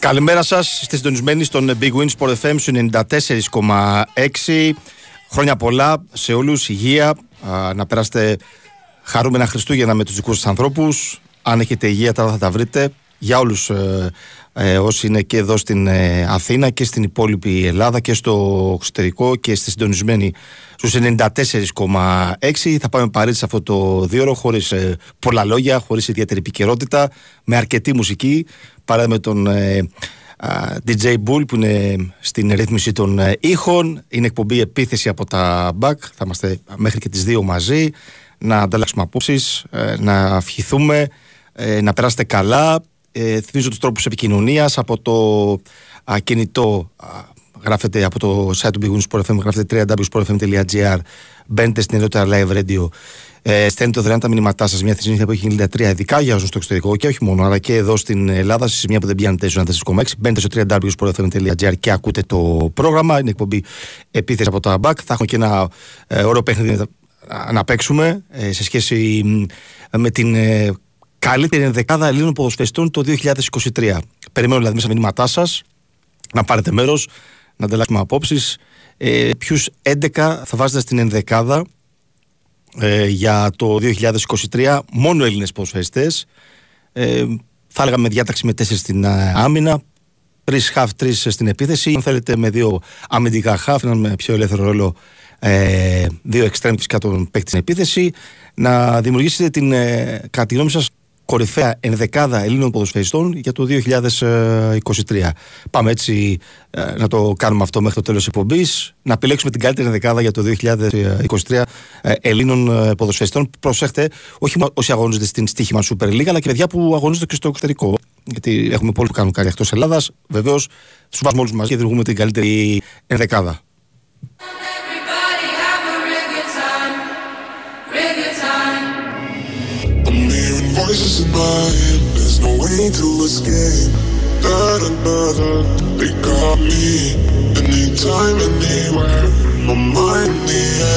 Καλημέρα σας. Είστε συντονισμένοι στον Big Win Sport FM 94,6. Χρόνια πολλά σε όλους. Υγεία. να περάσετε χαρούμενα Χριστούγεννα με τους δικούς σας ανθρώπους. Αν έχετε υγεία, τώρα θα τα βρείτε. Για όλους ε, ε, όσοι είναι και εδώ στην ε, Αθήνα και στην υπόλοιπη Ελλάδα και στο εξωτερικό και στη συντονισμένη στους 94,6 θα πάμε παρέτηση σε αυτό το δύο ώρο χωρίς ε, πολλά λόγια, χωρίς ιδιαίτερη επικαιρότητα με αρκετή μουσική παρά με τον ε, DJ Bull που είναι στην ρύθμιση των ε, ήχων. Είναι εκπομπή επίθεση από τα back θα είμαστε μέχρι και τις δύο μαζί να ανταλλάξουμε απόψεις, να ευχηθούμε να περάσετε καλά ε, θυμίζω τους τρόπους επικοινωνίας από το α, κινητό α, γράφετε από το site του Big Sport FM γράφετε www.sportfm.gr μπαίνετε στην ενότητα live radio ε, στέλνετε δωρεάν τα μηνύματά σας. Μια θεσμήθεια που έχει 93 ειδικά για όσους στο εξωτερικό και όχι μόνο, αλλά και εδώ στην Ελλάδα, σε σημεία που δεν πιάνετε στους 4,6. Μπαίνετε στο www.sportfm.gr και ακούτε το πρόγραμμα. Είναι εκπομπή επίθεση από τα back. Θα έχουμε και ένα ε, ωραίο παιχνίδι να παίξουμε ε, σε σχέση με την ε, καλύτερη ενδεκάδα Ελλήνων ποδοσφαιριστών το 2023. Περιμένω δηλαδή μέσα μηνύματά σας να πάρετε μέρος, να ανταλλάξουμε απόψεις. Ε, Ποιους 11 θα βάζετε στην ενδεκάδα ε, για το 2023, μόνο Έλληνες ποδοσφαιριστές. Ε, θα έλεγα με διάταξη με 4 στην ε, άμυνα, τρεις χαφ, τρεις στην επίθεση. Αν θέλετε με δύο αμυντικά χαφ, έναν με πιο ελεύθερο ρόλο, ε, δύο εξτρέμ φυσικά τον παίκτη στην επίθεση. Να δημιουργήσετε την, ε, κατά τη γνώμη σας, κορυφαία ενδεκάδα Ελλήνων ποδοσφαιριστών για το 2023. Πάμε έτσι ε, να το κάνουμε αυτό μέχρι το τέλος της εκπομπής, να επιλέξουμε την καλύτερη ενδεκάδα για το 2023 ε, Ελλήνων ε, ποδοσφαιριστών. Προσέχτε, όχι μόνο όσοι αγωνίζονται στην στοίχημα Super League, αλλά και παιδιά που αγωνίζονται και στο εξωτερικό. Γιατί έχουμε πολλοί που κάνουν κάτι εκτός Ελλάδας. Βεβαίως, τους βάζουμε όλους μαζί και δημιουργούμε την καλύτερη ενδεκάδα. In my head, there's no way to escape. Da da, they got me. Anytime, and anywhere, my mind in the.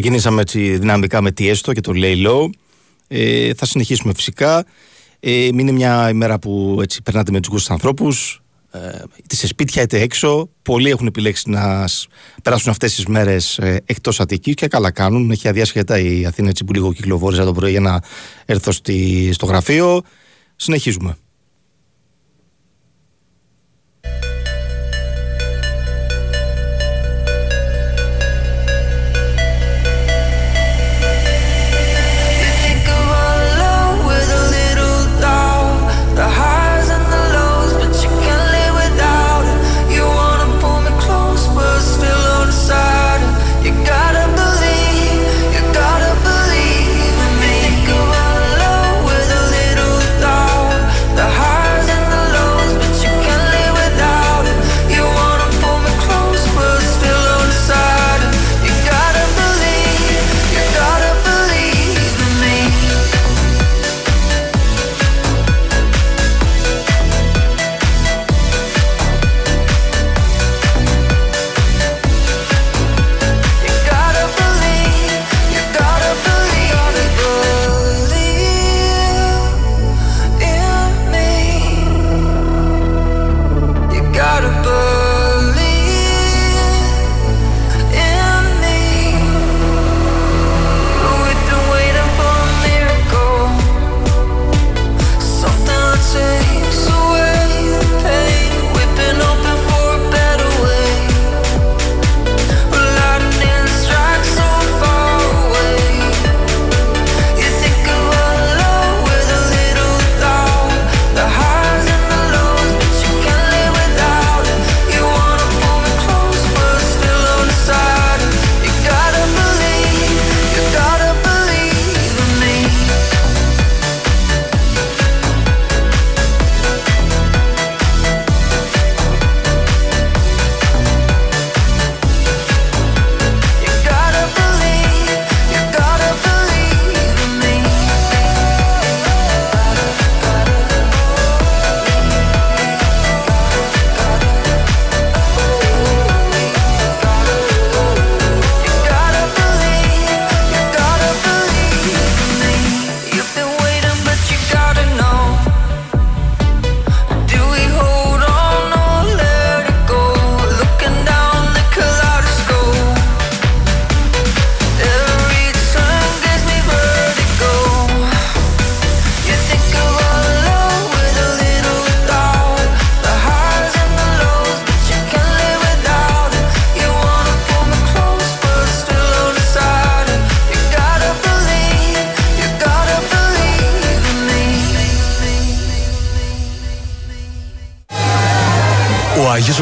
Ξεκινήσαμε έτσι δυναμικά με τι έστω και το Lay Low. Ε, θα συνεχίσουμε φυσικά. Ε, είναι μια ημέρα που έτσι περνάτε με τους ανθρώπους, ε, είτε σε σπίτια είτε έξω. Πολλοί έχουν επιλέξει να περάσουν αυτές τις μέρες ε, εκτός Αττικής και καλά κάνουν. Έχει αδειάσει η Αθήνα έτσι που λίγο κυκλοφόρησα το πρωί για να έρθω στη, στο γραφείο. Συνεχίζουμε.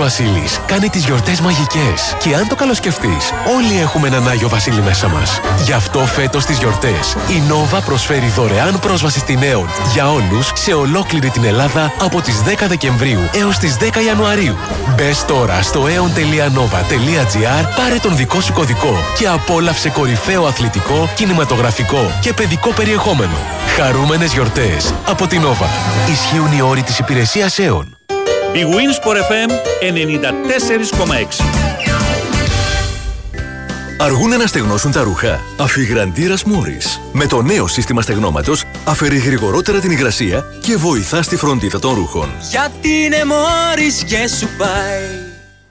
Ο Άγιος Βασίλης κάνει τις γιορτές μαγικές. Και αν το καλοσκεφτείς, όλοι έχουμε έναν Άγιο Βασίλη μέσα μας. Γι' αυτό φέτος στις γιορτές, η Νόβα προσφέρει δωρεάν πρόσβαση στην Aeon για όλους σε ολόκληρη την Ελλάδα από τις 10 Δεκεμβρίου έως τις 10 Ιανουαρίου. Μπες τώρα στο aeon.nova.gr, πάρε τον δικό σου κωδικό και απόλαυσε κορυφαίο αθλητικό, κινηματογραφικό και παιδικό περιεχόμενο. Χαρούμενες γιορτές από την Nova. Ισχύουν οι όροι της υπηρεσίας Aeon. Η Winsport FM 94,6 Αργούν να στεγνώσουν τα ρούχα. Αφιγραντήρας Μόρις. Με το νέο σύστημα στεγνώματος αφαιρεί γρηγορότερα την υγρασία και βοηθά στη φροντίδα των ρούχων. Γιατί είναι Μόρις και σου πάει.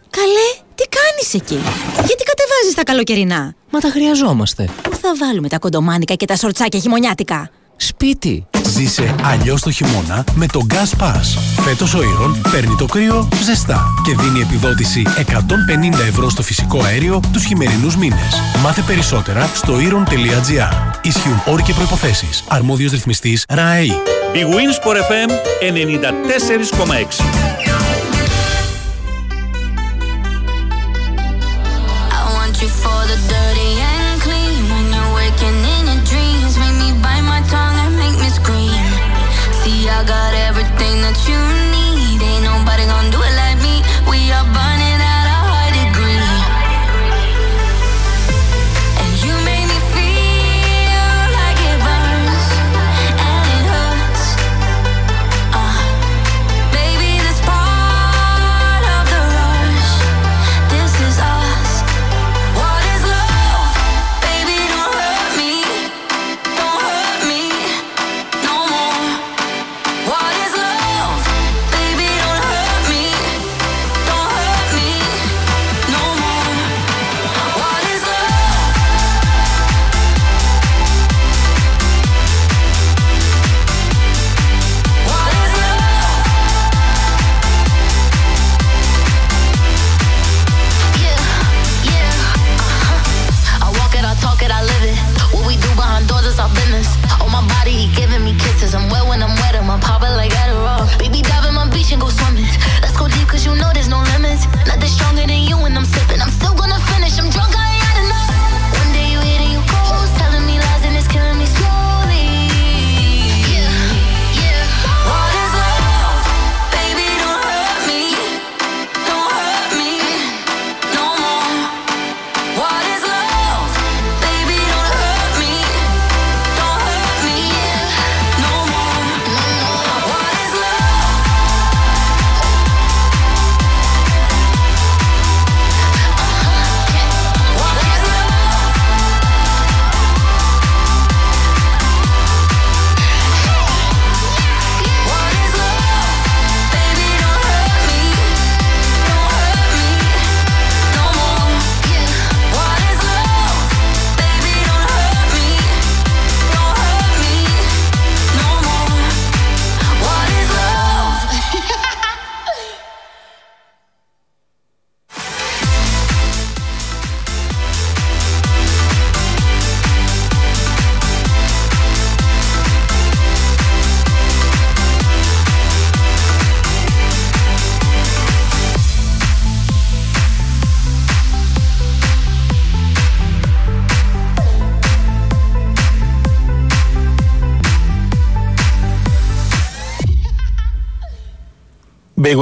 Καλέ, τι κάνεις εκεί; Γιατί κατεβάζεις τα καλοκαιρινά; Μα τα χρειαζόμαστε. Πού θα βάλουμε τα κοντομάνικα και τα σορτσάκια χειμωνιάτικα. Σπίτι. Ζήσε αλλιώς το χειμώνα με το Gas Pass. Φέτος ο Ήρων παίρνει το κρύο ζεστά και δίνει επιδότηση 150 ευρώ στο φυσικό αέριο τους χειμερινούς μήνες. Μάθε περισσότερα στο ήρων.gr. Ισχύουν όροι και προϋποθέσεις. Αρμόδιος ρυθμιστής ΡΑΕΗ. Η Winsport FM 94,6 I want you for the dirty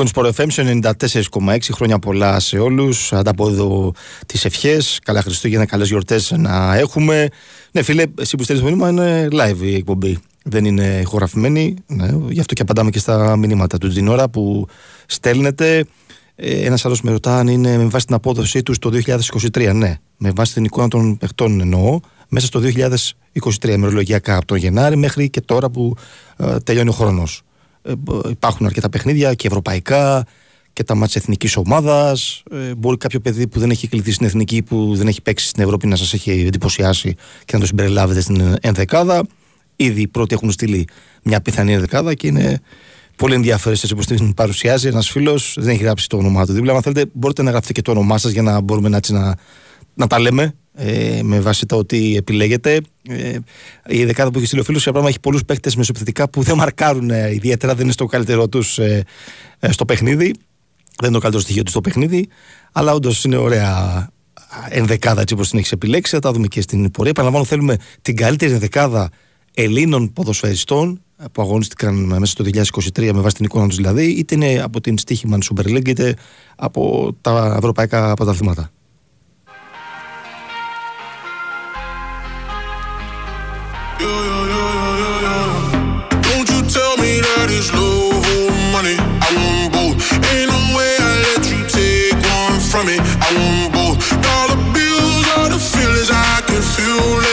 Big Wins Sport FM σε 94,6 χρόνια πολλά σε όλους. Ανταπόδο τις ευχές. Καλά Χριστούγεννα, καλές γιορτές να έχουμε. Ναι φίλε, εσύ που στέλνεις το μήνυμα είναι live η εκπομπή. Δεν είναι ηχογραφημένη. Ναι, Γι' αυτό και απαντάμε και στα μηνύματα του την ώρα που στέλνετε ε, Ένας άλλος με ρωτά αν είναι με βάση την απόδοσή τους το 2023 Ναι, με βάση την εικόνα των παιχτών εννοώ. Μέσα στο 2023 ημερολογιακά από τον Γενάρη μέχρι και τώρα που ε, τελειώνει ο χρόνος. ε, μπο- υπάρχουν αρκετά παιχνίδια και ευρωπαϊκά και τα μάτια εθνικής ομάδας. Ε, μπορεί κάποιο παιδί που δεν έχει κληθεί στην εθνική, που δεν έχει παίξει στην Ευρώπη να σας έχει εντυπωσιάσει και να το συμπεριλάβετε στην ενδεκάδα. Ήδη οι πρώτοι έχουν στείλει μια πιθανή ενδεκάδα και είναι πολύ ενδιαφέρον έτσι όπως την παρουσιάζει. Ένας φίλος δεν έχει γράψει το όνομά του δίπλα. Αν θέλετε, μπορείτε να γράψετε και το όνομά σας για να μπορούμε να, έτσι, να, να τα λέμε ε, με βάση το ότι επιλέγετε. Ε, η δεκάδα που έχει στείλει ο φίλος, για πράγμα, έχει πολλούς παίκτες μεσοπιθετικά που δεν μαρκάρουν ε, ιδιαίτερα, δεν είναι στο καλύτερό τους ε, ε, στο παιχνίδι. Δεν είναι το καλύτερο στοιχείο τους στο παιχνίδι, αλλά όντως είναι ωραία ενδεκάδα έτσι όπως την έχεις επιλέξει. Θα τα δούμε και στην πορεία. Παραλαμβάνω, θέλουμε την καλύτερη ενδεκάδα Ελλήνων ποδοσφαιριστών που αγωνίστηκαν μέσα στο 2023 με βάση την εικόνα τους δηλαδή, είτε είναι από την στοίχημα Super League είτε από τα ευρωπαϊκά πρωταθλήματα. Love or money. I want both. Ain't no way I let you take one from me. I want both. Bills the feelings I can feel.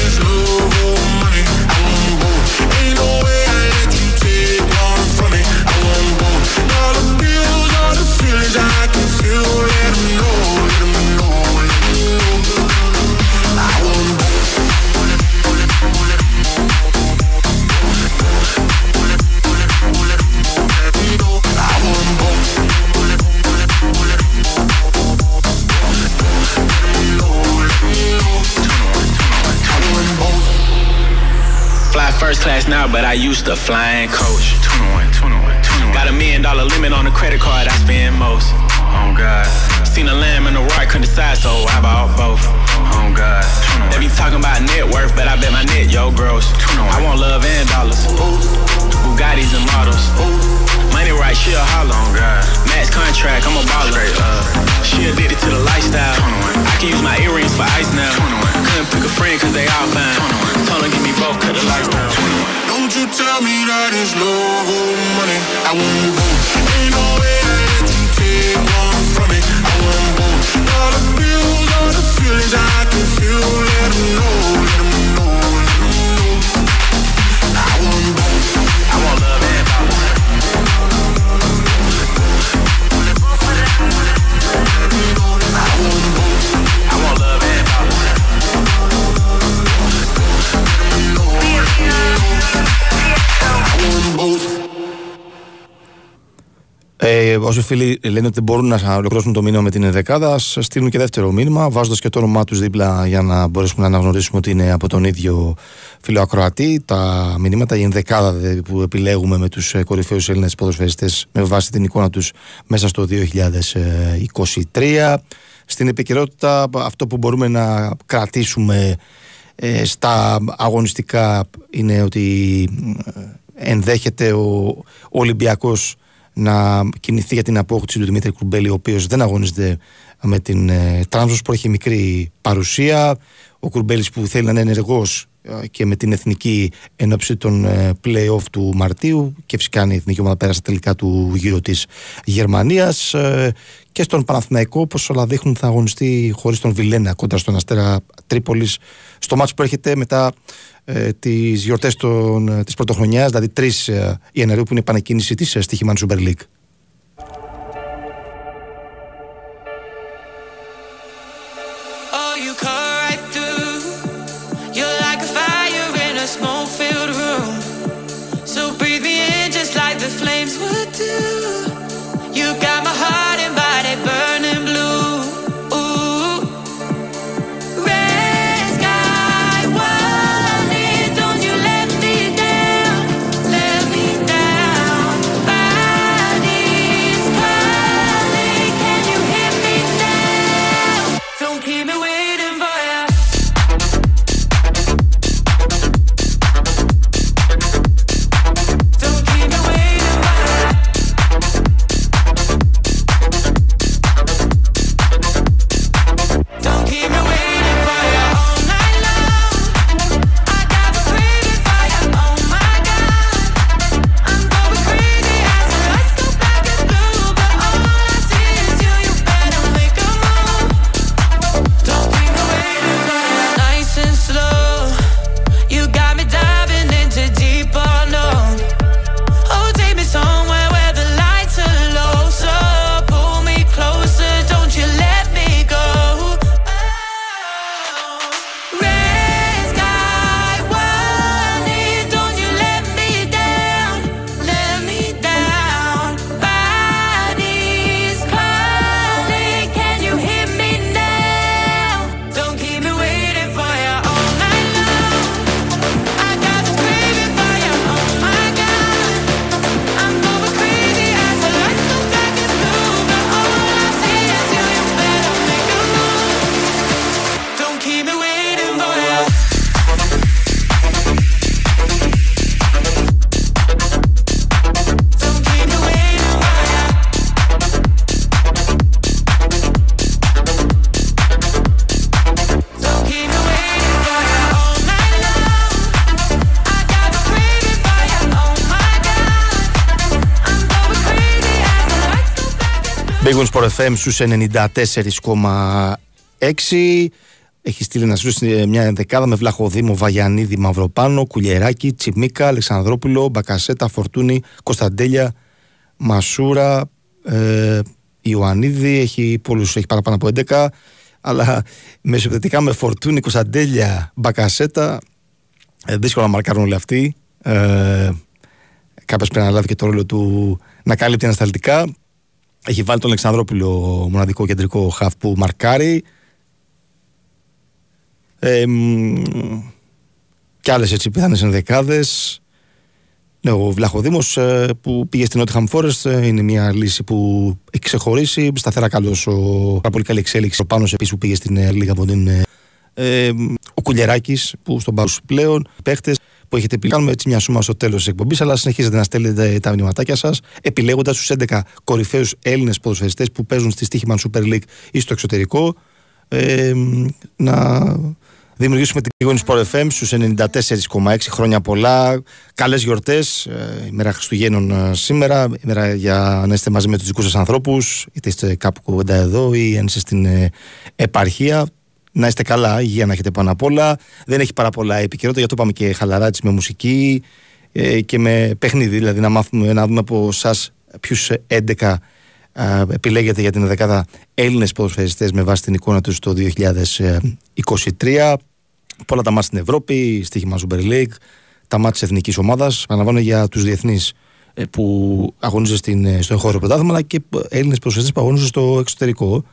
I used to fly flying coach. 21, 21, 21. Got a million dollar limit on the credit card I spend most. Oh God. Seen a lamb and a rock, couldn't decide, so I bought both. Oh God. They be talking about net worth, but I bet my net yo gross. I want love and dollars. Bugattis and models. Money right, she a holler. Oh God. Max contract, I'm a baller. Uh, she addicted to the lifestyle. I can use my earrings for ice now. Couldn't pick a friend cause they all fine. Told her give me both, cut the lights down. Don't you tell me that it's love or money. I want both. Ain't no way I let you take one from me. I want both. Dollar bills are the feelings I can feel. Let 'em know, let 'em know, let 'em know. Ε, όσοι φίλοι λένε ότι μπορούν να ολοκληρώσουν το μήνυμα με την δεκάδα, ας στείλουν και δεύτερο μήνυμα, βάζοντας και το όνομά τους δίπλα για να μπορέσουμε να αναγνωρίσουμε ότι είναι από τον ίδιο φίλο ακροατή. Τα μηνύματα, η ενδεκάδα δε, που επιλέγουμε με τους κορυφαίους Έλληνες ποδοσφαιριστές με βάση την εικόνα τους μέσα στο 2023. Στην επικαιρότητα, αυτό που μπορούμε να κρατήσουμε ε, στα αγωνιστικά είναι ότι ε, ενδέχεται ο, ο Ολυμπιακός να κινηθεί για την απόκτηση του Δημήτρη Κουρμπέλη, ο οποίος δεν αγωνίζεται με την ε, που έχει μικρή παρουσία. Ο Κουρμπέλης που θέλει να είναι ενεργός και με την εθνική ενόψη των ε, play-off του Μαρτίου και φυσικά η εθνική ομάδα πέρασε τελικά του γύρω της Γερμανίας ε, και στον Παναθηναϊκό όπως όλα δείχνουν θα αγωνιστεί χωρίς τον Βιλένα κόντρα στον Αστέρα Τρίπολης στο μάτσο που έρχεται μετά ε, τις γιορτές των, ε, της πρωτοχρονιάς δηλαδή 3 ε, Ιανουαρίου που είναι η επανεκκίνηση της ε, στοιχημάνου Super League. FM στους 94,6 έχει στείλει να σου μια δεκάδα με Βλαχοδήμο, Βαγιανίδη, Μαυροπάνο, Κουλιεράκη, Τσιμίκα, Αλεξανδρόπουλο, Μπακασέτα, Φορτούνη, Κωνσταντέλια, Μασούρα, ε, Ιωαννίδη, έχει πολλούς, έχει παραπάνω από 11, αλλά μεσοπαιδευτικά με Φορτούνη, Κωνσταντέλια, Μπακασέτα, ε, δύσκολο να μαρκάρουν όλοι αυτοί. Ε, Κάποιος πρέπει να λάβει και το ρόλο του να κάλυπτει ανασταλτικά. Έχει βάλει τον Αλεξανδρόπουλο μοναδικό κεντρικό χαφ που μαρκάρει. Ε, και άλλες έτσι πιθανές ενδεκάδες. Ναι, ο Βλαχοδήμος ε, που πήγε στην Nottingham Forest ε, είναι μια λύση που έχει ξεχωρίσει. Σταθερά καλός. Πάρα πολύ καλή εξέλιξη. Ο Πάνος επίσης που πήγε στην ε, Λίγα από την. Ε, ο Κουλιεράκη που στον Πάνο πλέον. Παίχτες που έχετε πει. Κάνουμε έτσι μια σούμα στο τέλος της εκπομπής, αλλά συνεχίζετε να στέλνετε τα μηνυματάκια σας, επιλέγοντας τους 11 κορυφαίους Έλληνες ποδοσφαιριστές που παίζουν στη Στίχημαν Super League ή στο εξωτερικό. Ε, να δημιουργήσουμε την Γόνης Sport FM στους 94,6 χρόνια πολλά. Καλές γιορτές. Ε, ημέρα Χριστουγέννων ε, σήμερα. Ημέρα για να είστε μαζί με τους δικούς σας ανθρώπους, είτε είστε κάπου κοντά εδώ ή αν είστε στην ε, επαρχία. Να είστε καλά, υγεία να έχετε πάνω απ' όλα. Δεν έχει πάρα πολλά επικαιρότητα, γι' αυτό πάμε και χαλαρά με μουσική ε, και με παιχνίδι. Δηλαδή να μάθουμε να δούμε από εσάς ποιους 11 α, επιλέγετε για την δεκάδα Έλληνες ποδοσφαιριστές με βάση την εικόνα τους το 2023. Πολλά τα μάτια στην Ευρώπη, στοίχημα Super League, τα μάτια της εθνικής ομάδας. Αναβάνω για τους διεθνείς που αγωνίζονται στο εγχώριο πρωτάθλημα, αλλά και Έλληνες ποδοσφαιριστές που αγωνίζονται στο εξωτερικό.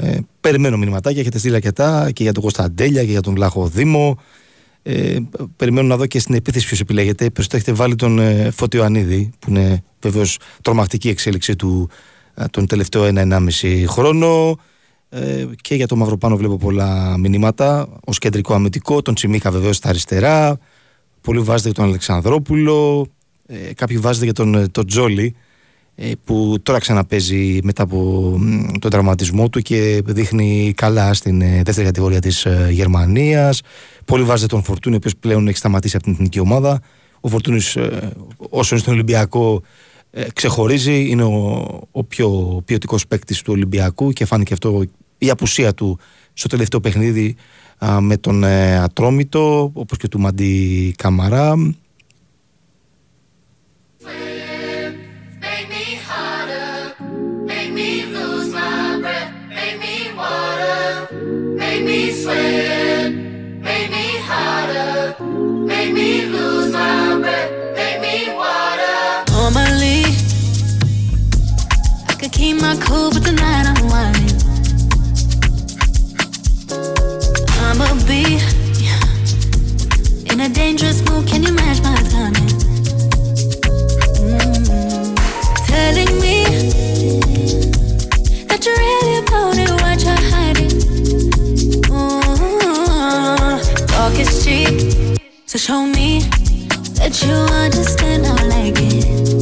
Ε, περιμένω μηνυματάκια, έχετε στείλει αρκετά και για τον Κωνσταντέλια και για τον Λάχο Δήμο. Ε, περιμένω να δω και στην επίθεση ποιος επιλέγεται. Περισσότερο έχετε βάλει τον ε, Φώτιο Ανίδη, που είναι βεβαίως τρομακτική εξέλιξη του ε, τον τελευταίο ένα-ενάμιση χρόνο. Ε, και για τον Μαυροπάνο βλέπω πολλά μηνύματα ως κεντρικό αμυντικό. Τον Τσιμίκα βεβαίως στα αριστερά. Πολλοί βάζετε για τον Αλεξανδρόπουλο. Ε, κάποιοι βάζετε για τον, ε, τον Τζόλι ε, που τώρα ξαναπέζει μετά από τον τραυματισμό του και δείχνει καλά στην ε, δεύτερη κατηγορία της ε, Γερμανίας. Πολύ βάζετε τον Φορτούνη, ο οποίος πλέον έχει σταματήσει από την εθνική ομάδα. Ο Φορτούνης όσο είναι στον Ολυμπιακό ξεχωρίζει, είναι ο, ο πιο ποιοτικός παίκτης του Ολυμπιακού και φάνηκε αυτό η απουσία του στο τελευταίο παιχνίδι με τον Ατρόμητο όπως και του Μαντί Καμαρά sweat, made me harder, made me lose my breath, made me water. Normally, I could keep my cool, but tonight I'm whining. I'ma be in a dangerous mood. Can you match my timing? Mm-hmm. Telling me that you is cheap. So show me that you understand I like it.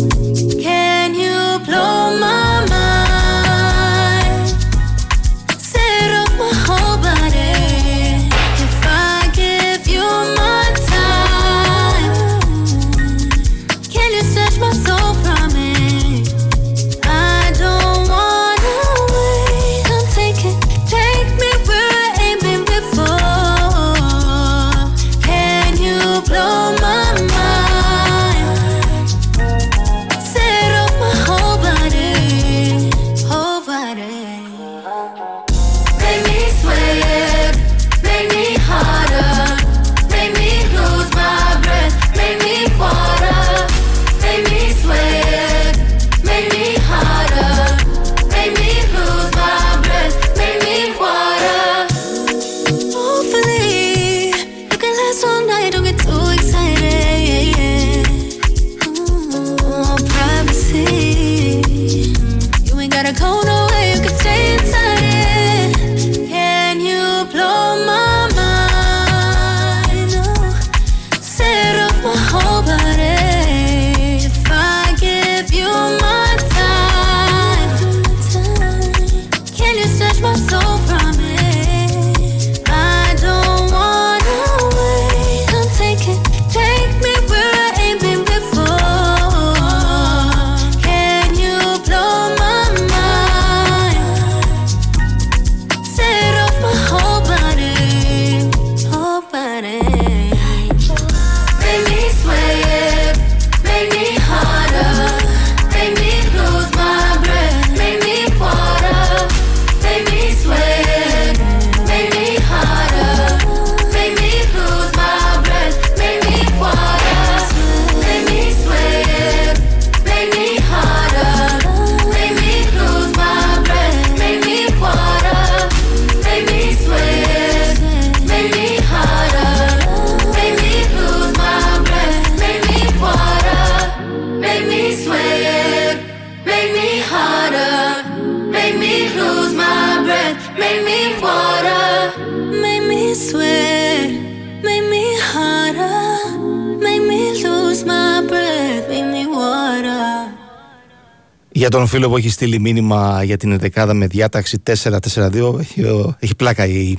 Για τον φίλο που έχει στείλει μήνυμα για την δεκάδα με διάταξη 4-4-2, έχει, έχει πλάκα η,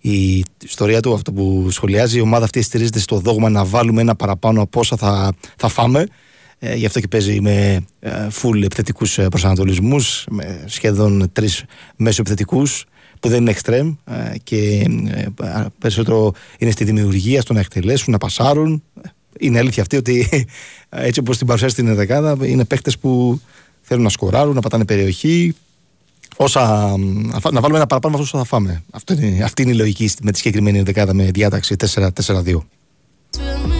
η ιστορία του, αυτό που σχολιάζει. Η ομάδα αυτή στηρίζεται στο δόγμα να βάλουμε ένα παραπάνω από όσα θα, θα φάμε. Ε, γι' αυτό και παίζει με ε, full επιθετικούς ε, προσανατολισμούς, με σχεδόν τρεις μέσο επιθετικούς που δεν είναι extreme ε, και ε, περισσότερο είναι στη δημιουργία, στο να εκτελέσουν, να πασάρουν. Είναι αλήθεια αυτή ότι έτσι όπως την παρουσιάζει στην δεκάδα είναι παίχτες που θέλουν να σκοράρουν, να πατάνε περιοχή. Όσα, να βάλουμε ένα παραπάνω από αυτό θα φάμε. Αυτό είναι, αυτή είναι η λογική με τη συγκεκριμένη δεκάδα με διάταξη 4-4-2.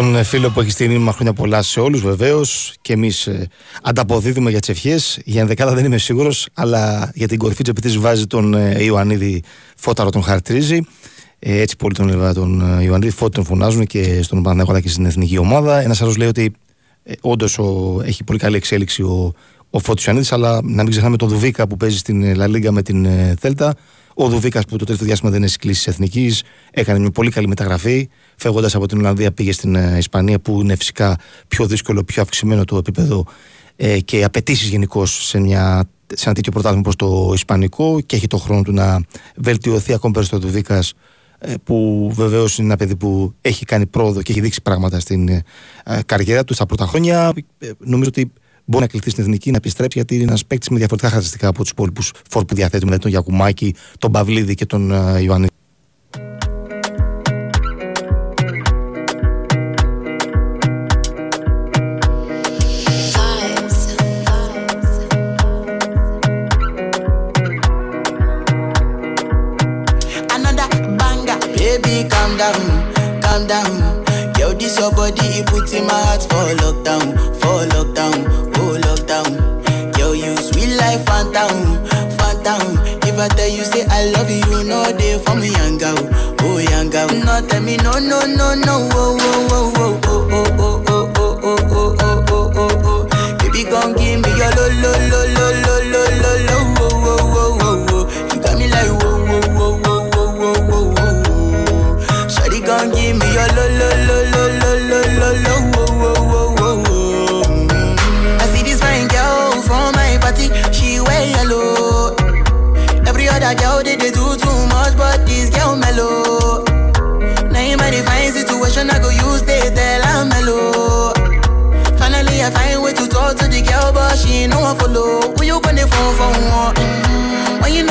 Για τον ε, φίλο που έχει στείλει μήνυμα χρόνια πολλά σε όλους, βεβαίως. Και εμείς ε, ανταποδίδουμε για τις ευχές. Για ενδεκάδα δεν είμαι σίγουρος, αλλά για την κορυφή της επειδή βάζει τον ε, Ιωαννίδη Φώταρο τον χαρακτηρίζει. Ε, έτσι πολύ τον, ε, τον ε, Ιωαννίδη Φώτη τον φωνάζουν και στον Παναγιώτα αλλά και στην εθνική ομάδα. Ένας άλλος λέει ότι ε, όντως έχει πολύ καλή εξέλιξη ο, ο Φώτης Ιωαννίδης αλλά να μην ξεχνάμε τον Δουβίκα που παίζει στην ε, Λα Λίγκα με την ε, Θέλτα. Ο Δουβίκας που το τελευταίο διάστημα δεν είναι στι κλήσει εθνικής, έκανε μια πολύ καλή μεταγραφή. Φεύγοντας από την Ολλανδία, πήγε στην ε, Ισπανία, που είναι φυσικά πιο δύσκολο, πιο αυξημένο το επίπεδο ε, και απαιτήσεις γενικώ σε, μια, σε ένα τέτοιο πρωτάθλημα όπως το Ισπανικό και έχει το χρόνο του να βελτιωθεί ακόμη περισσότερο ο Δουβίκας ε, που βεβαίως είναι ένα παιδί που έχει κάνει πρόοδο και έχει δείξει πράγματα στην ε, ε, καριέρα του στα πρώτα χρόνια. Ε, νομίζω ότι μπορεί να κληθεί στην εθνική να επιστρέψει γιατί είναι ένας παίκτης με διαφορετικά χαρακτηριστικά από τους υπόλοιπους φόρ που διαθέτουμε, δηλαδή τον Γιακουμάκη, τον Παυλίδη και τον ε, Ιωάννη. Another banger, baby, calm down, calm down. Yo, this your body, it puts in my heart for lockdown, for lockdown, for me, young girl. Oh, young girl. No, tell me, no, no, no, no, whoa, whoa, whoa, whoa.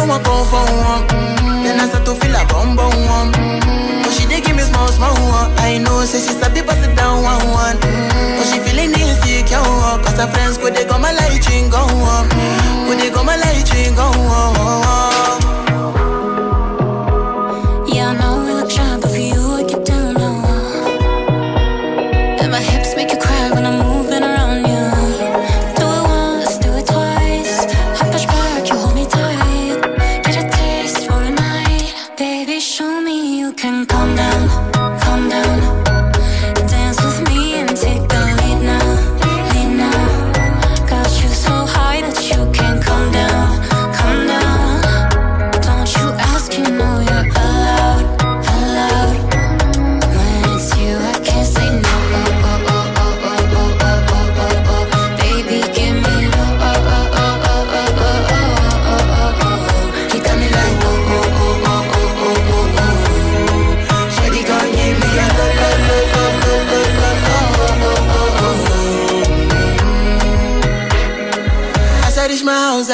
I want come for one. Mm-hmm. Then I start to feel a bum bum one. Mm-hmm. But she dey give me small small one. I know, say she sabi pass it down one one. Mm-hmm. But she feeling insecure, cause her friends go they go my light ring go on. Mm. go they go my light ring go on.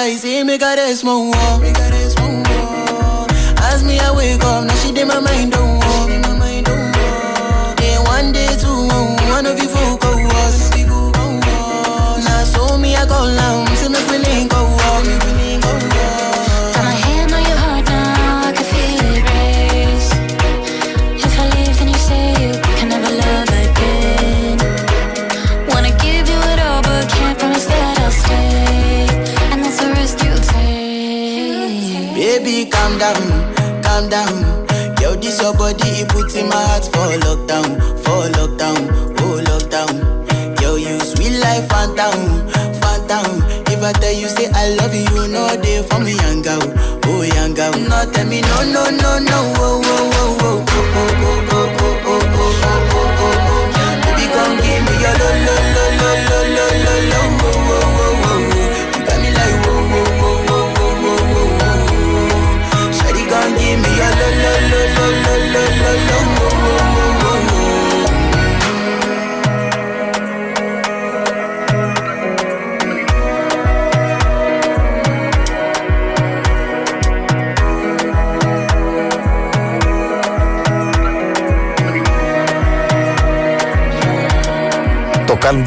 país e me caresmo. Oh.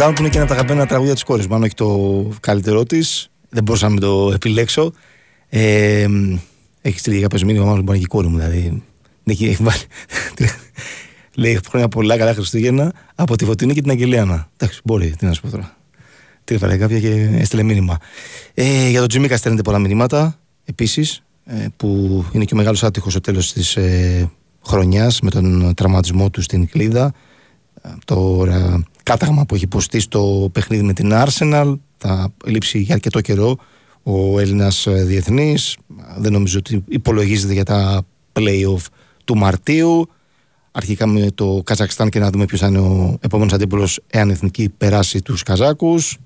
Brown που είναι και ένα από τα αγαπημένα τραγούδια της κόρης μου, αν όχι το καλύτερό της. Δεν μπορούσα να το επιλέξω. Ε, έχεις στείλει κάποιο μήνυμα, μάλλον μπορεί να έχει κόρη μου. Δηλαδή. Ναι, έχει, έχει βάλει. Λέει χρόνια πολλά, καλά Χριστούγεννα από τη Φωτεινή και την Αγγελιάνα. Εντάξει, μπορεί, τι να σου πω τώρα. Τι έφερε κάποια και έστειλε μήνυμα. Ε, για τον Τζιμίκα στέλνετε πολλά μηνύματα επίσης, ε, που είναι και ο μεγάλος άτυχος στο τέλος της ε, χρονιάς με τον τραυματισμό του στην Κλίδα. Ε, τώρα κάταγμα που έχει υποστεί στο παιχνίδι με την Arsenal. Θα λείψει για αρκετό καιρό ο Έλληνας ε, διεθνής. Δεν νομίζω ότι υπολογίζεται για τα playoff του Μαρτίου. Αρχικά με το Καζακστάν και να δούμε ποιος θα είναι ο επόμενος αντίπολο, εάν η εθνική περάσει τους Καζάκους.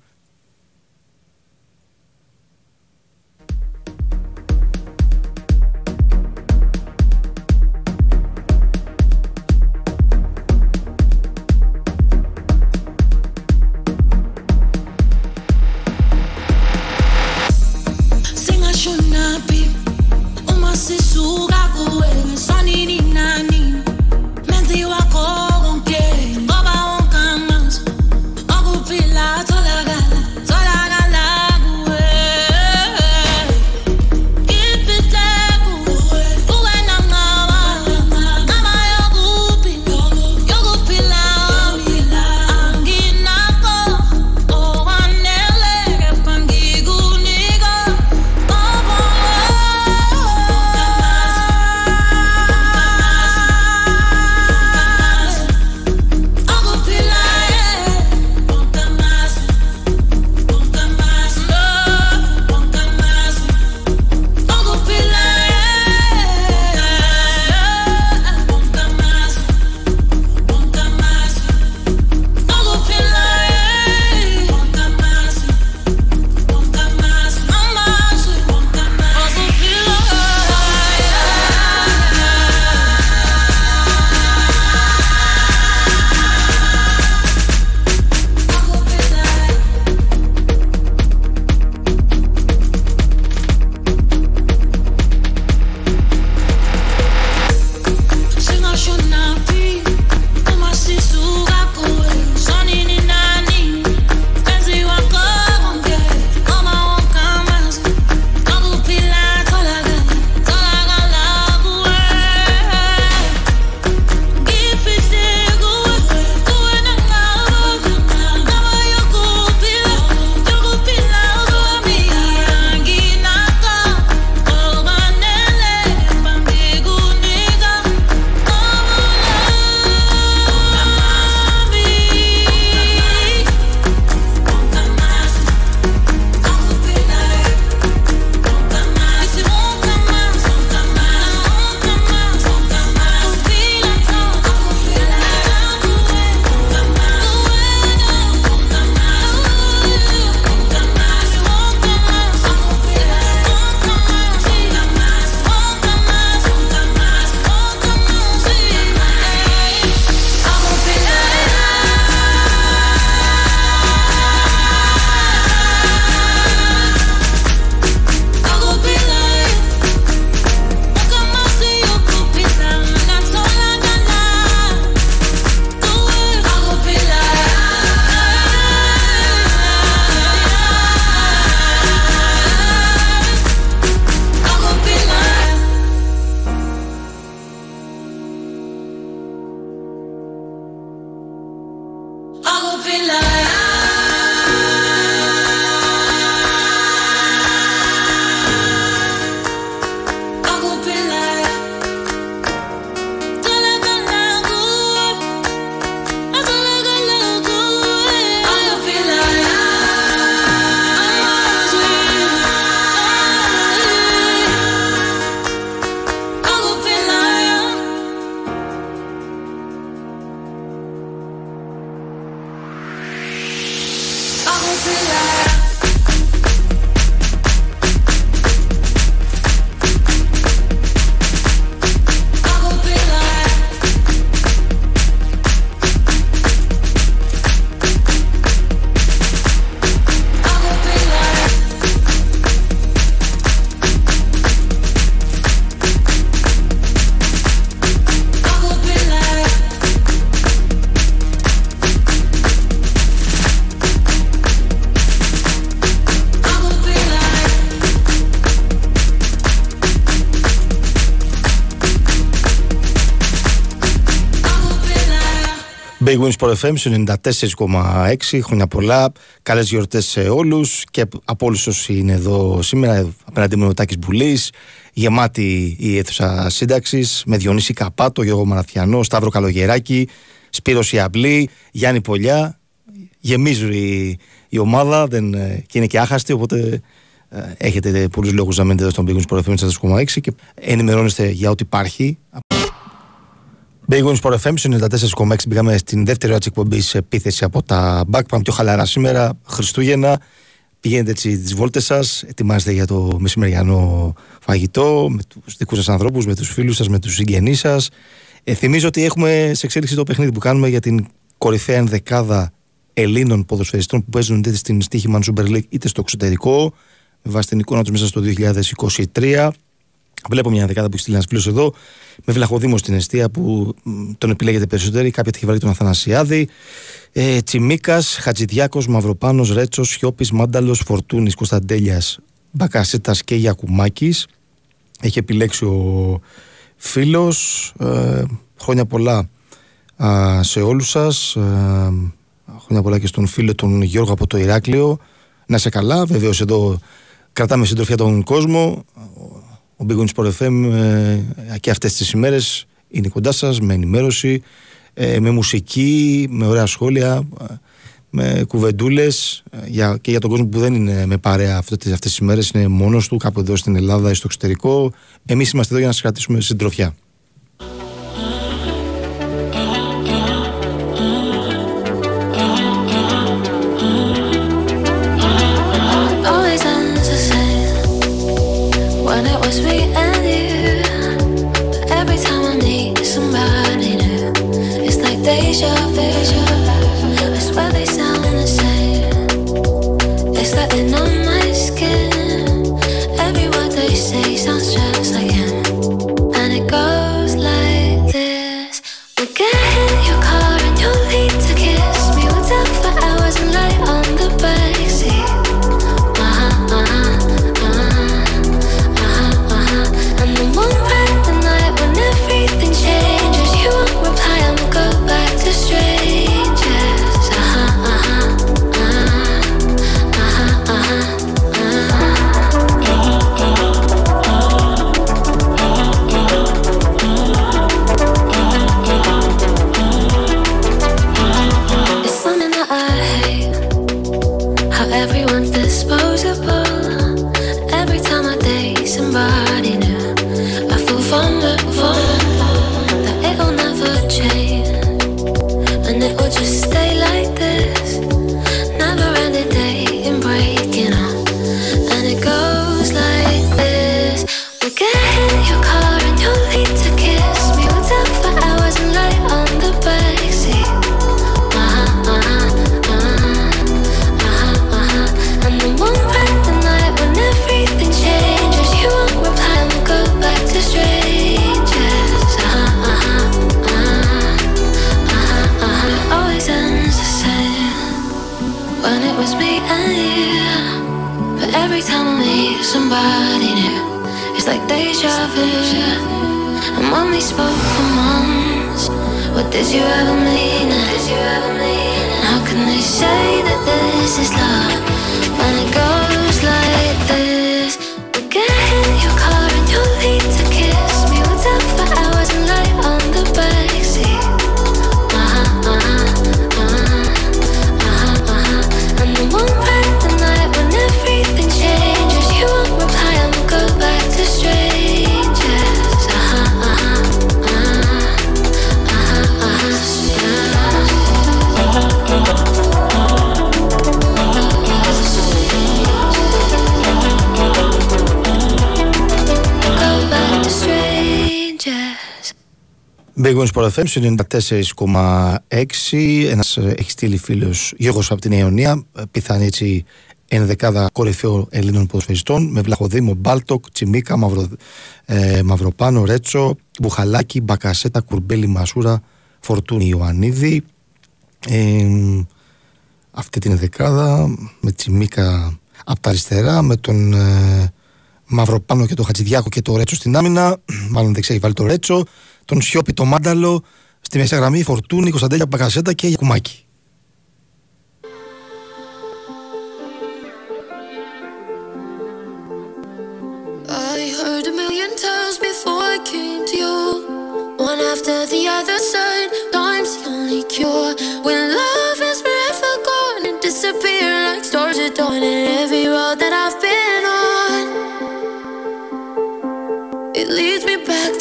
Big Wins Sport FM στο 94,6. Χρόνια πολλά. Καλές γιορτές σε όλους και από όλους όσοι είναι εδώ σήμερα. Απέναντι μου ο Τάκης Μπουλής. Γεμάτη η αίθουσα σύνταξης με Διονύση Καπάτο, Γιώργο Μαραθιανό, Σταύρο Καλογεράκη, Σπύρος Ιαμπλή, Γιάννη Πολιά. Γεμίζει η, η ομάδα δεν, ε, και είναι και άχαστη. Οπότε ε, έχετε πολλούς λόγους να μείνετε εδώ στον Big Wins Sport FM 4,6 και ενημερώνεστε για ό,τι υπάρχει. Big Wins Sport FM 94,6 πήγαμε στην δεύτερη ώρα της εκπομπής σε επίθεση από τα back. Πάμε πιο χαλαρά σήμερα, Χριστούγεννα. Πηγαίνετε έτσι τις βόλτες σας, ετοιμάζετε για το μεσημεριανό φαγητό με τους δικούς σας ανθρώπους, με τους φίλους σας, με τους συγγενείς σας. Ε, θυμίζω ότι έχουμε σε εξέλιξη το παιχνίδι που κάνουμε για την κορυφαία ενδεκάδα Ελλήνων ποδοσφαιριστών που παίζουν είτε στην Στίχημαν Super League είτε στο εξωτερικό, με βάση την εικόνα τους μέσα στο 2023. Βλέπω μια δεκάδα που στείλει ένας φίλος εδώ, με Βλαχοδήμο στην αιστεία που τον επιλέγεται περισσότεροι. Κάποια έχει βάλει τον Αθανασιάδη. Ε, Τσιμίκας, Χατζηδιάκος, Μαυροπάνος, Ρέτσος, Σιώπης, Μάνταλος, Φορτούνης, Κωνσταντέλιας, Μπακασέτα και Γιακουμάκης. Έχει επιλέξει ο φίλος. Ε, χρόνια πολλά σε όλους σας. Ε, χρόνια πολλά και στον φίλο τον Γιώργο από το Ηράκλειο. Να σε καλά, βεβαίως εδώ κρατάμε συντροφιά τον κόσμο. Ο Big Wings Sport FM ε, και αυτές τις ημέρες είναι κοντά σας με ενημέρωση, ε, με μουσική, με ωραία σχόλια, ε, με κουβεντούλες για, και για τον κόσμο που δεν είναι με παρέα αυτές, αυτές τις ημέρες, είναι μόνος του κάπου εδώ στην Ελλάδα ή στο εξωτερικό. Εμείς είμαστε εδώ για να σας κρατήσουμε συντροφιά. It's like deja vu. When we spoke for months, what? Did you ever mean? How can they say that this is love when it goes like this? Big Wins Sport FM 94,6. Ένας έχει στείλει φίλος Γιώργο από την Αιωνία. ε, Πιθανή έτσι ενδεκάδα κορυφαίο Ελλήνων ποδοσφαιριστών με Βλαχοδήμο, Μπάλτοκ, Τσιμίκα, Μαυρο, ε, Μαυροπάνο, Ρέτσο, Μπουχαλάκι, Μπακασέτα, Κουρμπέλη, Μασούρα, Φορτούνη, Ιωαννίδη. Ε, αυτή την δεκάδα με Τσιμίκα από τα αριστερά, με τον ε, Μαυροπάνο και τον Χατζηδιάκο και το Ρέτσο στην άμυνα. Μάλλον δεξιά έχει βάλει το Ρέτσο τον Σιώπη το Μάνταλο, στη μέσα γραμμή Φορτούνη, Κωνσταντέλια και Γιακουμάκη. disappear like stars at dawn and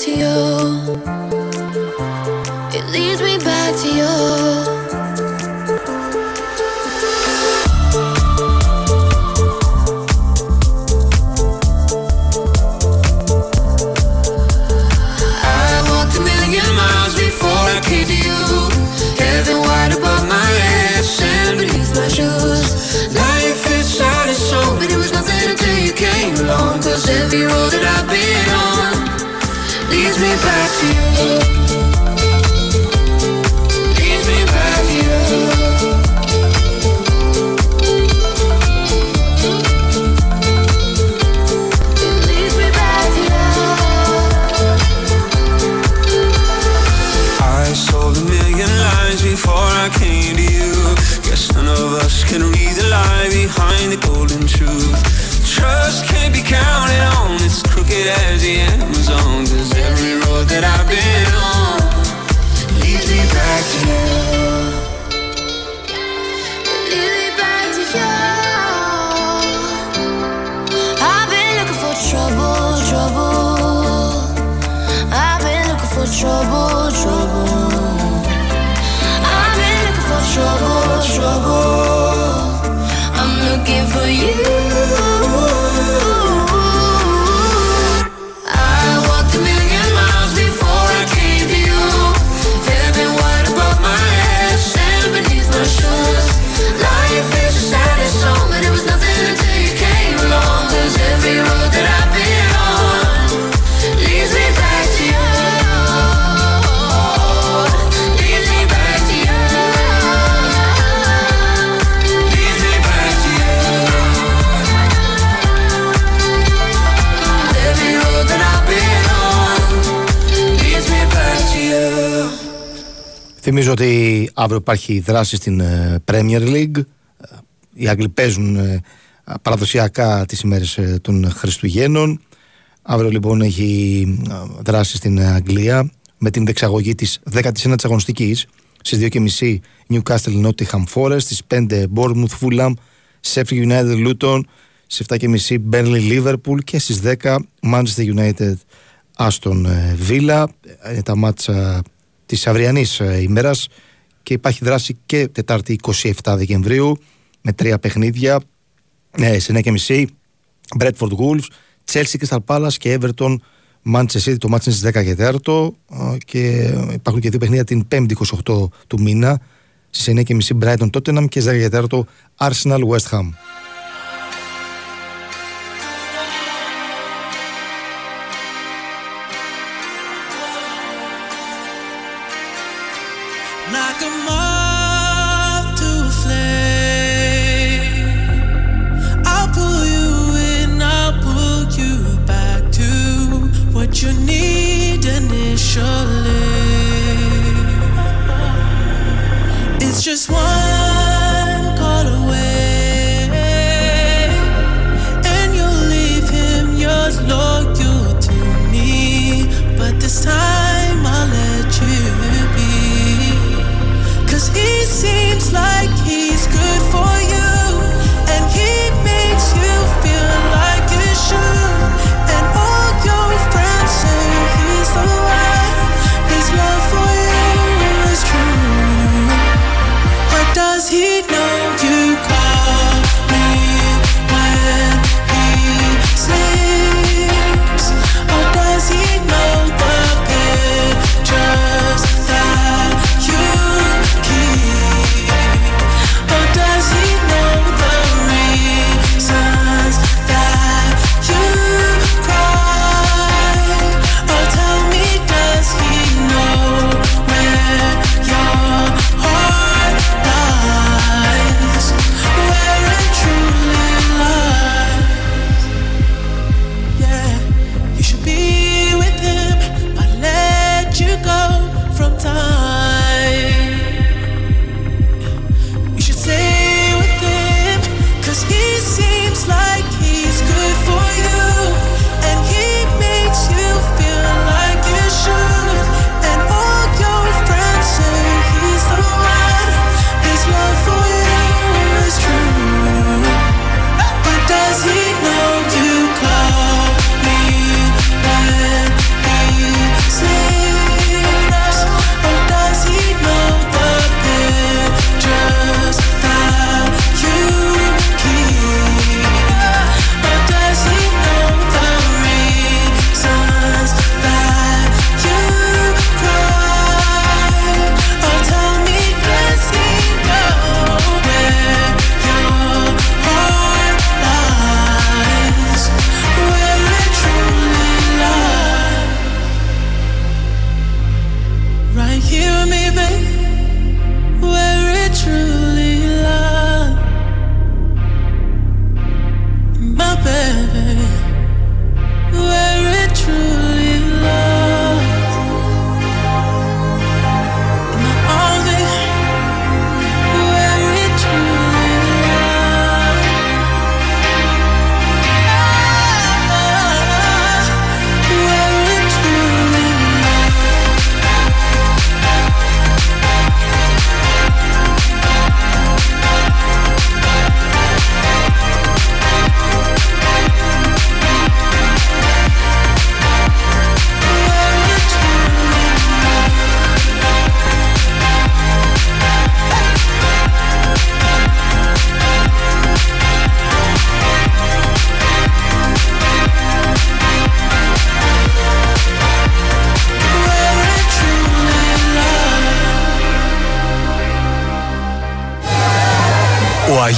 to you. without you. Θυμίζω ότι αύριο υπάρχει δράση στην ε, Premier League. Ε, οι Άγγλοι παίζουν ε, παραδοσιακά τις ημέρες των Χριστουγέννων. Αύριο λοιπόν έχει δράση στην Αγγλία με την δεξαγωγή της 19ης αγωνιστικής στις 2.30 Newcastle Nottingham Forest, στις 5 Bournemouth Fulham, Sheffield United Luton, στις 7.30 Burnley Liverpool και στις 10 Manchester United Aston Villa. Είναι τα μάτσα της αυριανής ε, ημέρας και υπάρχει δράση και Τετάρτη 27 Δεκεμβρίου με τρία παιχνίδια ε, σε 9 Chelsea Crystal Palace και Everton και City. Το μάτσο είναι στις 10 και 4 ε, και υπάρχουν και δύο παιχνίδια την 5η 28 του μήνα στι 9.30 Brighton μισή Τότεναμ και στις 10 και Arsenal West Ham.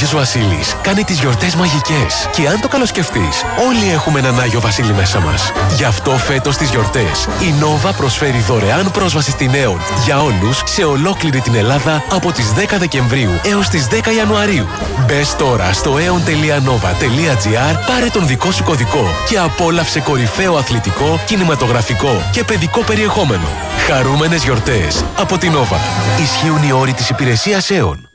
Άγιος Βασίλης κάνει τις γιορτές μαγικές. Και αν το καλοσκεφτείς, όλοι έχουμε έναν Άγιο Βασίλη μέσα μας. Γι' αυτό φέτος τις γιορτές, η Nova προσφέρει δωρεάν πρόσβαση στην Aeon για όλους σε ολόκληρη την Ελλάδα από τις 10 Δεκεμβρίου έως τις 10 Ιανουαρίου. Μπες τώρα στο aeon.nova.gr, πάρε τον δικό σου κωδικό και απόλαυσε κορυφαίο αθλητικό, κινηματογραφικό και παιδικό περιεχόμενο. Χαρούμενες γιορτές από την Nova. Ισχύουν οι όροι της υπηρεσίας Aeon.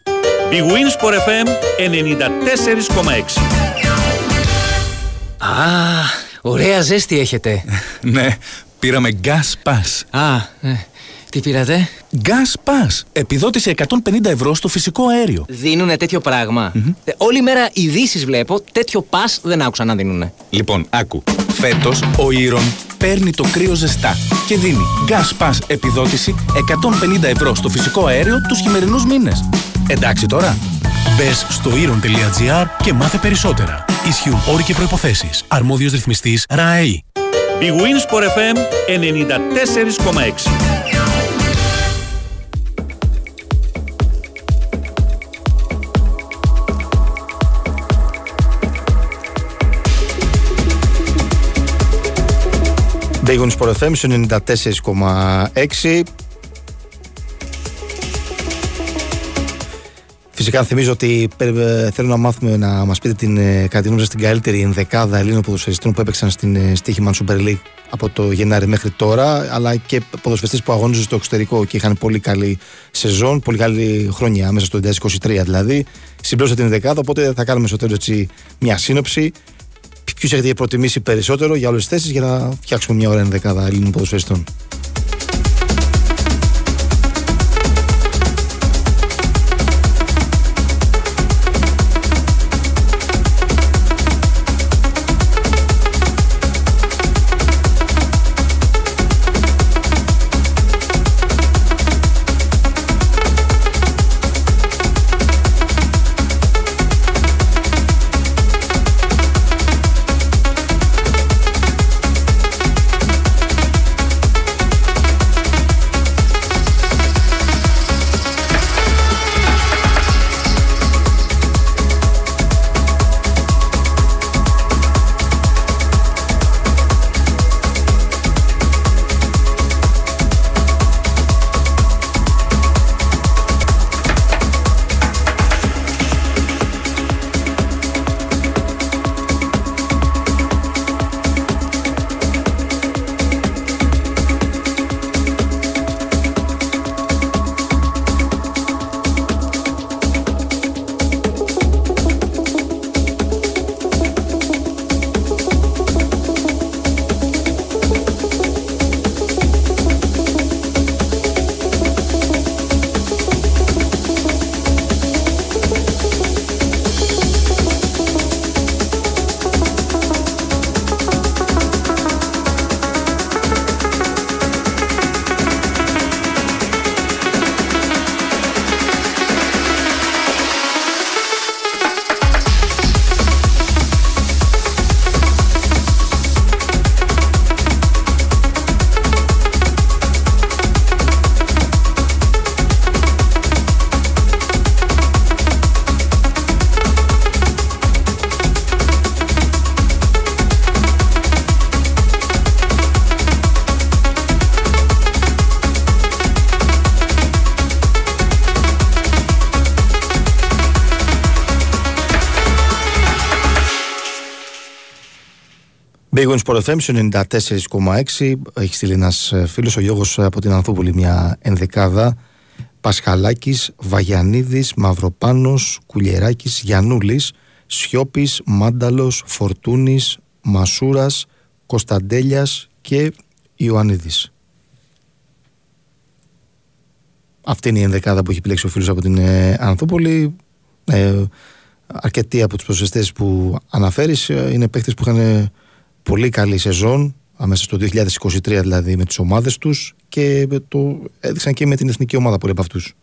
Big Wins for FM 94,6. Α, ωραία ζέστη έχετε. ναι, πήραμε gas pass. Α, ε, τι πήρατε; Gas pass. Επιδότηση 150 ευρώ στο φυσικό αέριο. Δίνουνε τέτοιο πράγμα. Ε, όλη μέρα ειδήσεις βλέπω, τέτοιο πας δεν άκουσα να δίνουνε. Λοιπόν, άκου. Φέτος ο Ήρων παίρνει το κρύο ζεστά και δίνει gas pass επιδότηση 150 ευρώ στο φυσικό αέριο τους χειμερινούς μήνες. Εντάξει τώρα. Μπες στο ήρων.gr και μάθε περισσότερα. Ισχύουν όροι και προποθέσει. Αρμόδιος ρυθμιστής ΡΑΕΗ. Big Wins for FM 94,6. Bacon Sport FM στο 94,6. Φυσικά θυμίζω ότι ε, θέλω να μάθουμε να μας πείτε την ε, κατά τη γνώμη σας, την καλύτερη ενδεκάδα Ελλήνων ποδοσφαιριστών που έπαιξαν στην ε, Στίχημαν Super League από το Γενάρη μέχρι τώρα, αλλά και ποδοσφαιριστές που αγωνίζουν στο εξωτερικό και είχαν πολύ καλή σεζόν, πολύ καλή χρονιά, μέσα στο 2023 δηλαδή. Συμπλώσατε την δεκάδα, οπότε θα κάνουμε στο τέλος μια σύνοψη. Ποιου έχετε προτιμήσει περισσότερο για όλες τις θέσεις για να φτιάξουμε μια ωραία ενδεκάδα Ελλήνων ποδοσφαιριστών; Big Wins Sport FM στο 94,6 έχει στείλει ένας φίλος, ο Γιώργος από την Ανθούπολη, μια ενδεκάδα. Πασχαλάκης, Βαγιανίδης, Μαυροπάνος, Κουλιεράκης, Γιανούλης, Σιώπης, Μάνταλος, Φορτούνης, Μασούρας, Κωνσταντέλιας και Ιωαννίδης. Αυτή είναι η ενδεκάδα που έχει επιλέξει ο φίλος από την ε, Ανθούπολη. Ε, αρκετοί από τους προσφεστέ που αναφέρεις ε, είναι παίχτε που είχαν πολύ καλή σεζόν αμέσα στο 2023 δηλαδή με τις ομάδες τους και το έδειξαν και με την εθνική ομάδα πολλοί από αυτούς.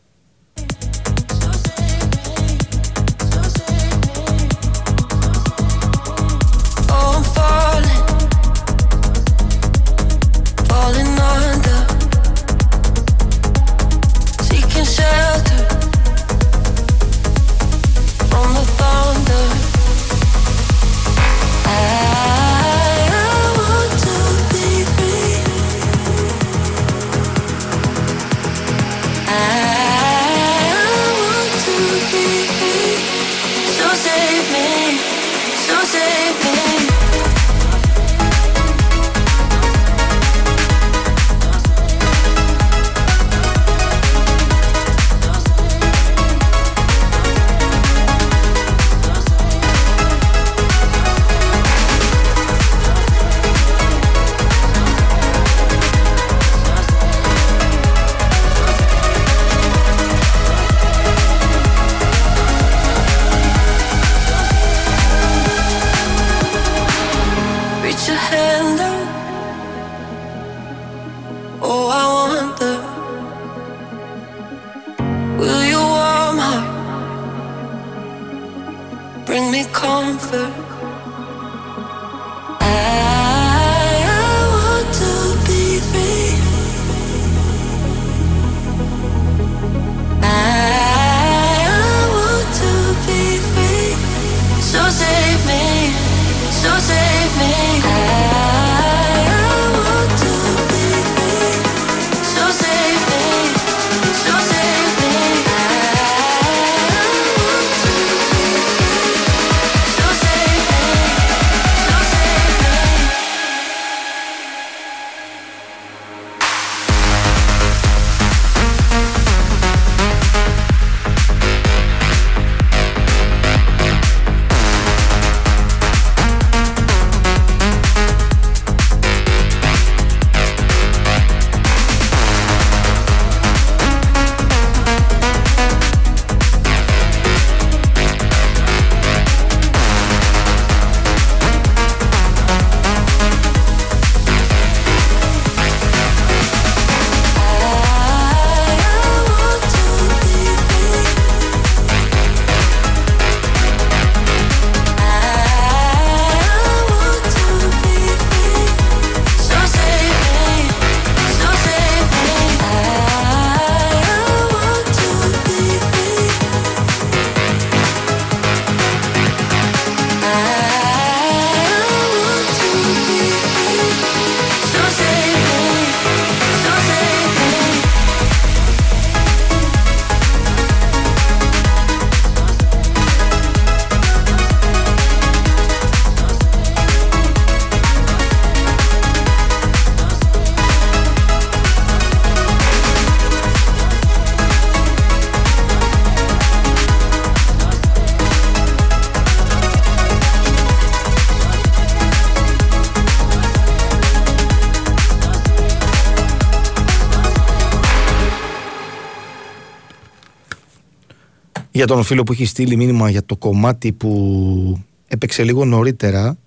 Για τον φίλο που έχει στείλει μήνυμα για το κομμάτι που έπαιξε λίγο νωρίτερα,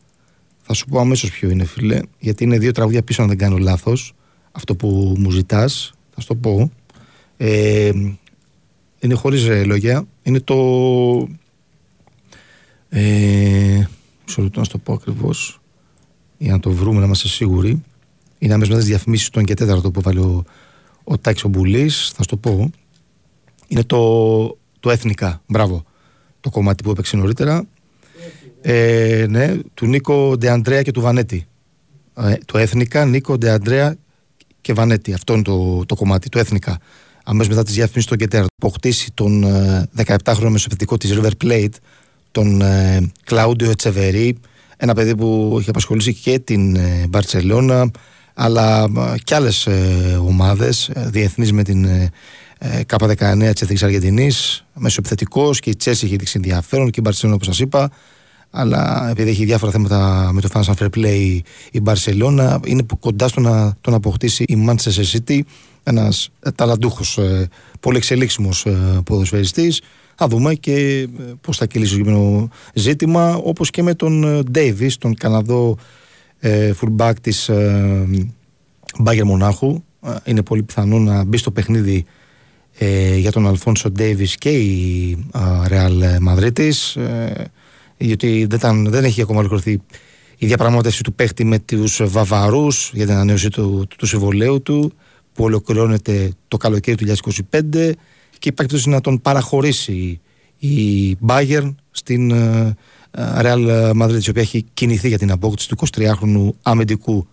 θα σου πω αμέσως ποιο είναι, φίλε. Γιατί είναι δύο τραγούδια πίσω, αν δεν κάνω λάθος. Αυτό που μου ζητάς, θα σου το πω. Ε, είναι χωρίς λόγια. Είναι το. Ε, μισό λεπτό να σου το πω ακριβώς. Για να το βρούμε, να είμαστε σίγουροι. Είναι αμέσως μετά τις διαφημίσεις των και τέταρτο που βάλει ο, ο Τάκης ο Μπουλής, Θα σου το πω. Είναι το, το Εθνικά. Μπράβο. Το κομμάτι που έπαιξε νωρίτερα. Ε, ναι, του Νίκο Ντεαντρέα και του Βανέτη. Ε, το Εθνικά, Νίκο Ντεαντρέα και Βανέτη. Αυτό είναι το, το κομμάτι, το Εθνικά. Αμέσως μετά τις διαφημίσεις των Κετέρ. Αποκτήσει τον ε, 17χρονο μεσοπαιδικό της River Plate, τον ε, Κλάουντιο Ετσεβερή. Ένα παιδί που έχει απασχολήσει και την ε, Μπαρσελόνα, αλλά ε, και άλλες ε, ομάδες διεθνείς με την ε, ε, K19 της Εθνικής Αργεντινής. Μεσοεπιθετικός και η Τσέση έχει δείξει ενδιαφέρον και η Μπαρσελόνα, όπως σας είπα. Αλλά επειδή έχει διάφορα θέματα με το Financial Fair Play η Μπαρσελόνα, είναι που κοντά στο να τον αποκτήσει η Manchester City. Ένας ταλαντούχος, ε, πολύ εξελίξιμος ε, ποδοσφαιριστής. Θα δούμε και πώς θα κυλήσει το συγκεκριμένο ζήτημα, όπως και με τον Ντέιβι, τον Καναδό ε, fullback της ε, Μπάγκερ Μονάχου. Ε, είναι πολύ πιθανό να μπει στο παιχνίδι ε, για τον Αλφόνσο Ντέιβις και η Ρεάλ Μαδρίτης ε, γιατί δεν, ήταν, δεν έχει ακόμα ολοκληρωθεί η διαπραγμάτευση του παίχτη με τους Βαβαρούς για την ανανέωση του, του, του συμβολέου του που ολοκληρώνεται το καλοκαίρι του 2025 και υπάρχει περίπτωση να τον παραχωρήσει η Bayern στην ε, Real Madrid η οποία έχει κινηθεί για την απόκτηση του 23χρονου αμυντικού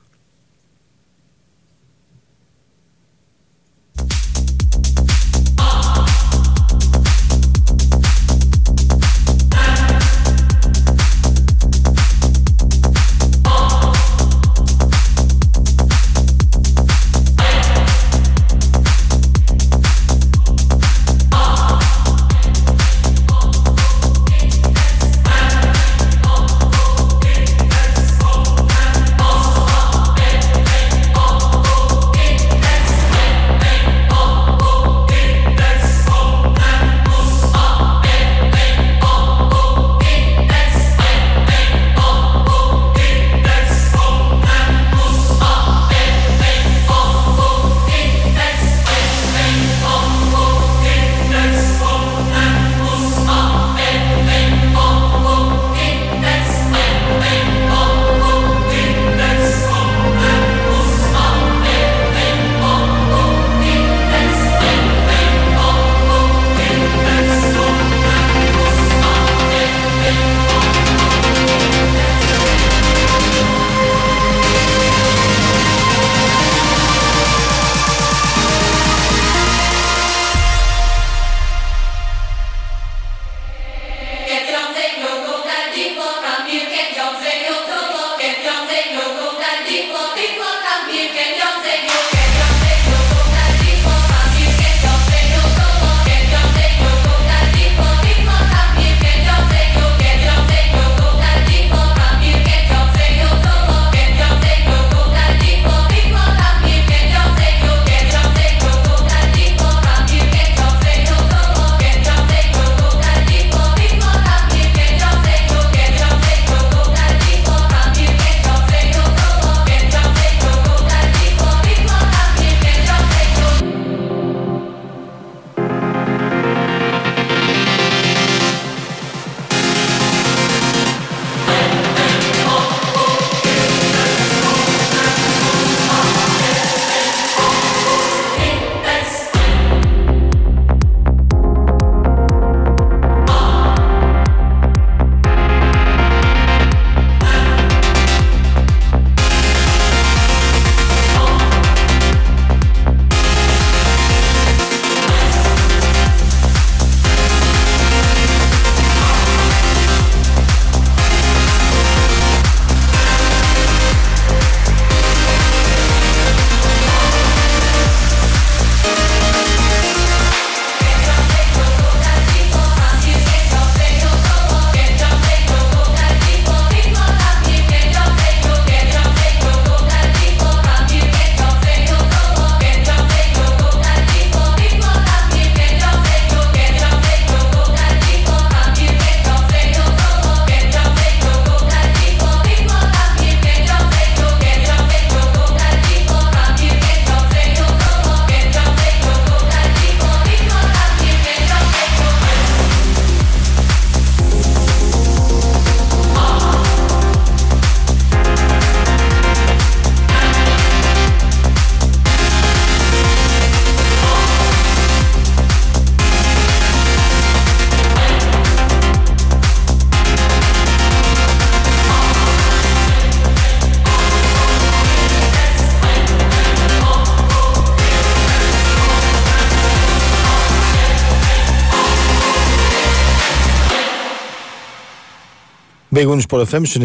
Big Wings Sport FM στους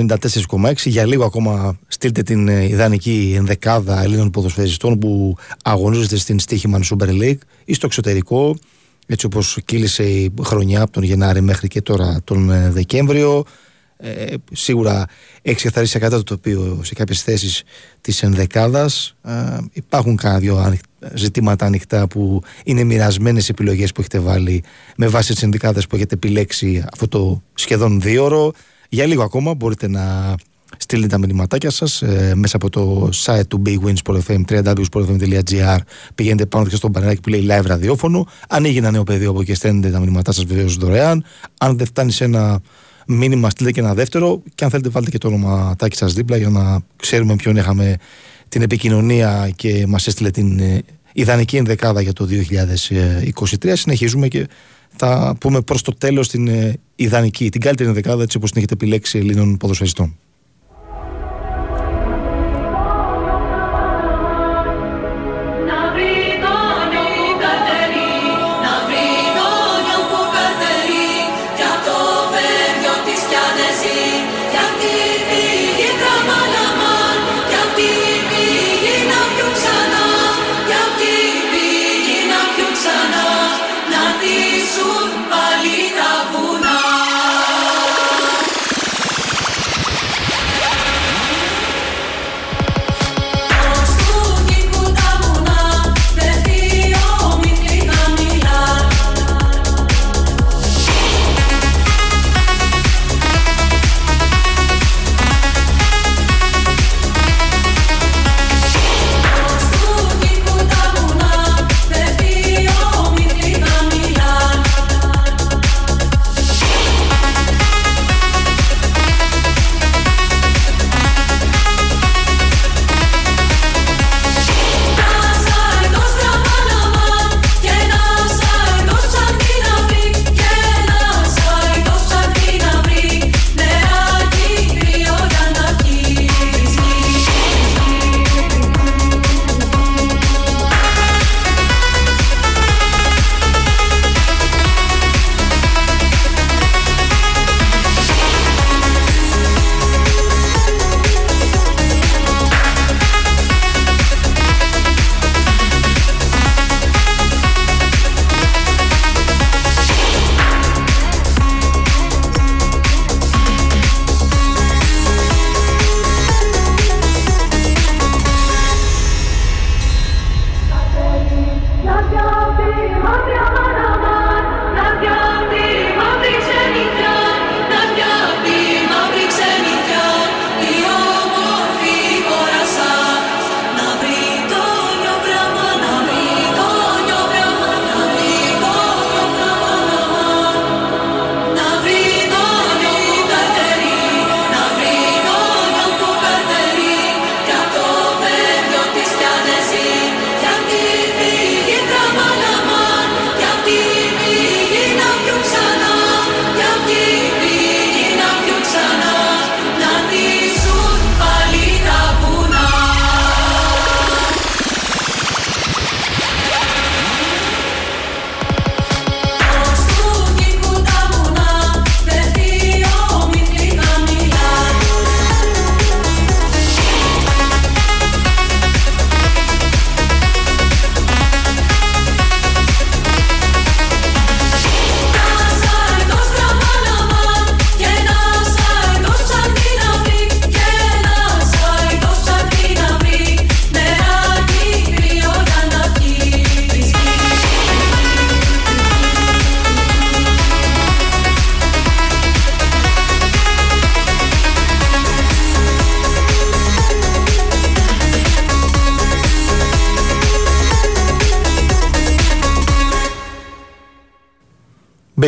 94,6 για λίγο ακόμα στείλτε την ε, ιδανική ενδεκάδα Ελλήνων ποδοσφαιριστών που αγωνίζονται στην Στίχημαν Super League ή στο εξωτερικό έτσι όπως κύλησε η χρονιά από τον Γενάρη μέχρι και τώρα τον ε, Δεκέμβριο. Ε, σίγουρα έχεις ξεκαθαρίσει κατά το τοπίο σε κάποιες θέσεις της ενδεκάδας. Ε, υπάρχουν κάνα δύο ζητήματα ανοιχτά που είναι μοιρασμένες επιλογές που έχετε βάλει με βάση τις ενδεκάδες που έχετε επιλέξει αυτό το σχεδόν δύο ώρο για λίγο ακόμα μπορείτε να στείλετε τα μηνυματάκια σας ε, μέσα από το site του Big Win Sport FM www.sportfm.gr πηγαίνετε πάνω και στο πανεράκι που λέει live ραδιόφωνο. Ανοίγει ένα νέο πεδίο από εκεί στέλνετε τα μηνυματά σας βεβαίως δωρεάν. Αν δεν φτάνει σε ένα μήνυμα στείλτε και ένα δεύτερο. Και αν θέλετε βάλτε και το όνοματάκι σας δίπλα για να ξέρουμε ποιον είχαμε την επικοινωνία και μας έστειλε την ε, ιδανική ενδεκάδα για το 2023 συνεχίζουμε και θα πούμε προς το τέλος την ε, ιδανική, την καλύτερη ενδεκάδα έτσι όπως την έχετε επιλέξει Ελλήνων ποδοσφαιριστών.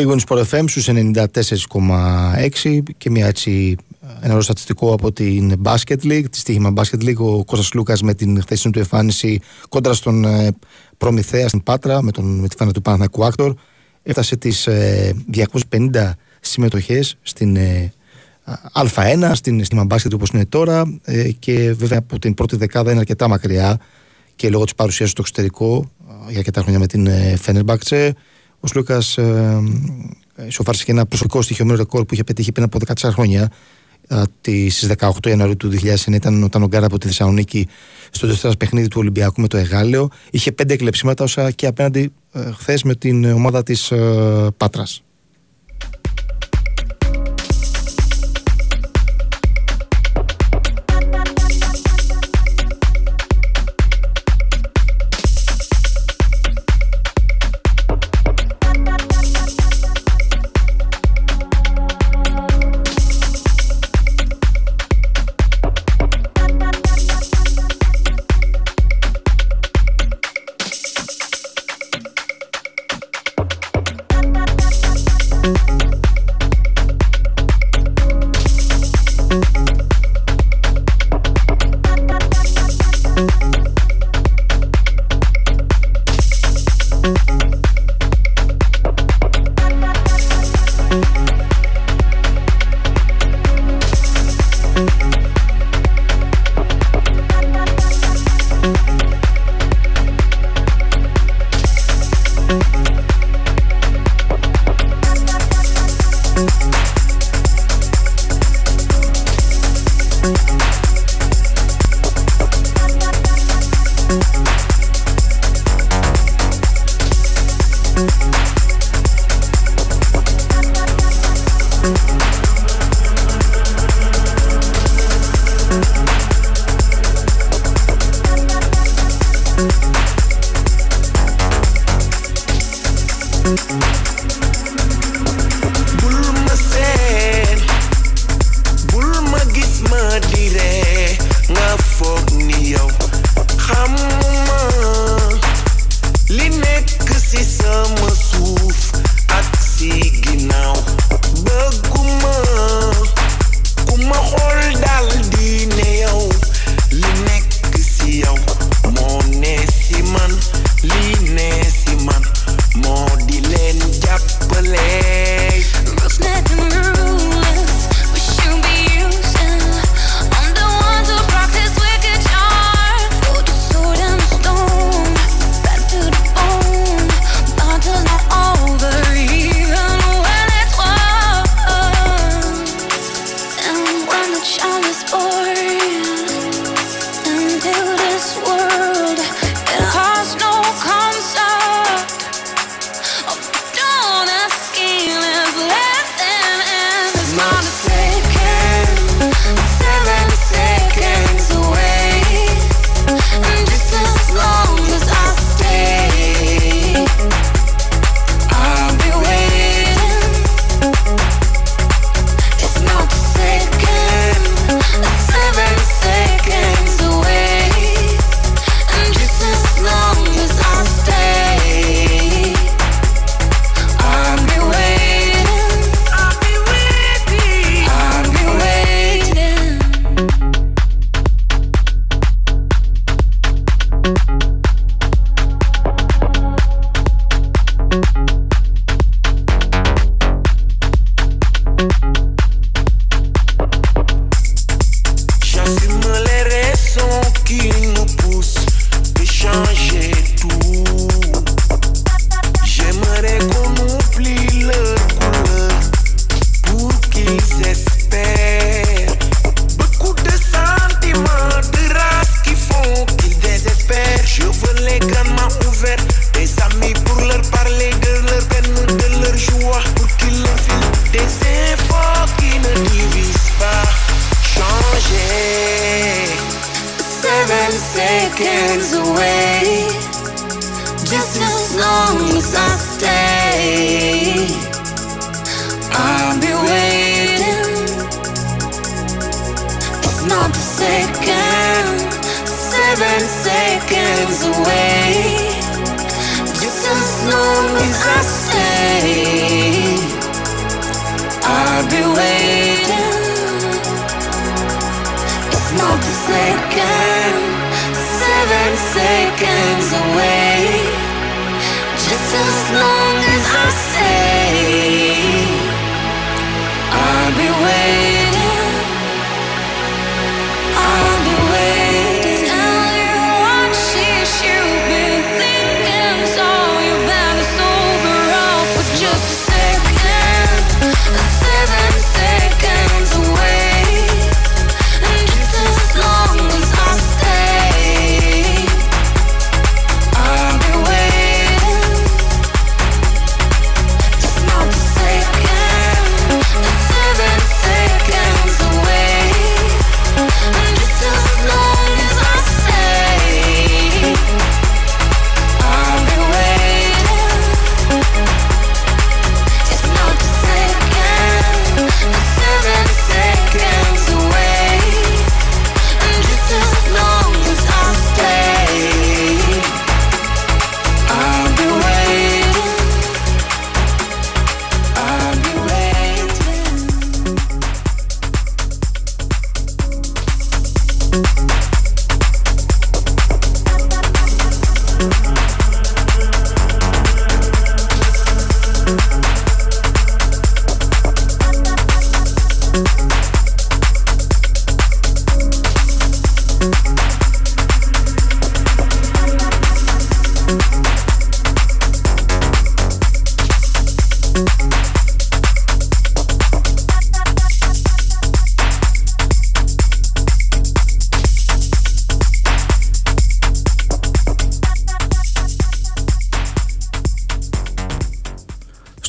Big Sport FM στους 94,6 και μια έτσι ένα άλλο στατιστικό από την Basket League, τη στοίχημα Basket League, ο Κώστας Λούκας με την χθεσινή του εμφάνιση κόντρα στον ε, Προμηθέα στην Πάτρα με, τον, με τη φάνα του Παναθηναϊκού Άκτορ. Έφτασε τις ε, 250 συμμετοχές στην ε, Α1, στην στοίχημα Basket όπως είναι τώρα ε, και βέβαια από την πρώτη δεκάδα είναι αρκετά μακριά και λόγω της παρουσίας στο εξωτερικό ε, για αρκετά χρόνια με την ε, Φένερμπακτσε ο Λούκα ε, και ένα προσωπικό στοιχειωμένο ρεκόρ που είχε πετύχει πριν από 14 χρόνια. Στι 18 Ιανουαρίου του 2009 ήταν όταν ο Γκάρα από τη Θεσσαλονίκη στο δεύτερο παιχνίδι του Ολυμπιακού με το Εγάλεο. Είχε πέντε εκλεψίματα, όσα και απέναντι ε, χθες με την ομάδα της ε, Πάτρας.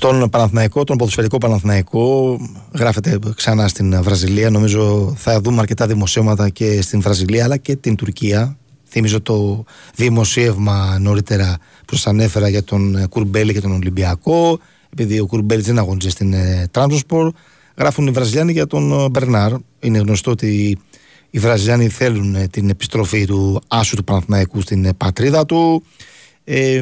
Στον Παναθηναϊκό, τον ποδοσφαιρικό Παναθηναϊκό. Γράφεται ξανά στην Βραζιλία. Νομίζω θα δούμε αρκετά δημοσίευματα και στην Βραζιλία αλλά και την Τουρκία. Θυμίζω το δημοσίευμα νωρίτερα που σας ανέφερα για τον Κουρμπέλη και τον Ολυμπιακό. Επειδή ο Κουρμπέλης δεν αγωνίζει στην ε, Τράνσπορ. Γράφουν οι Βραζιλιάνοι για τον ε, Μπερνάρ. Είναι γνωστό ότι οι Βραζιλιάνοι θέλουν ε, την επιστροφή του άσου του Παναθηναϊκού στην ε, πατρίδα του. Ε,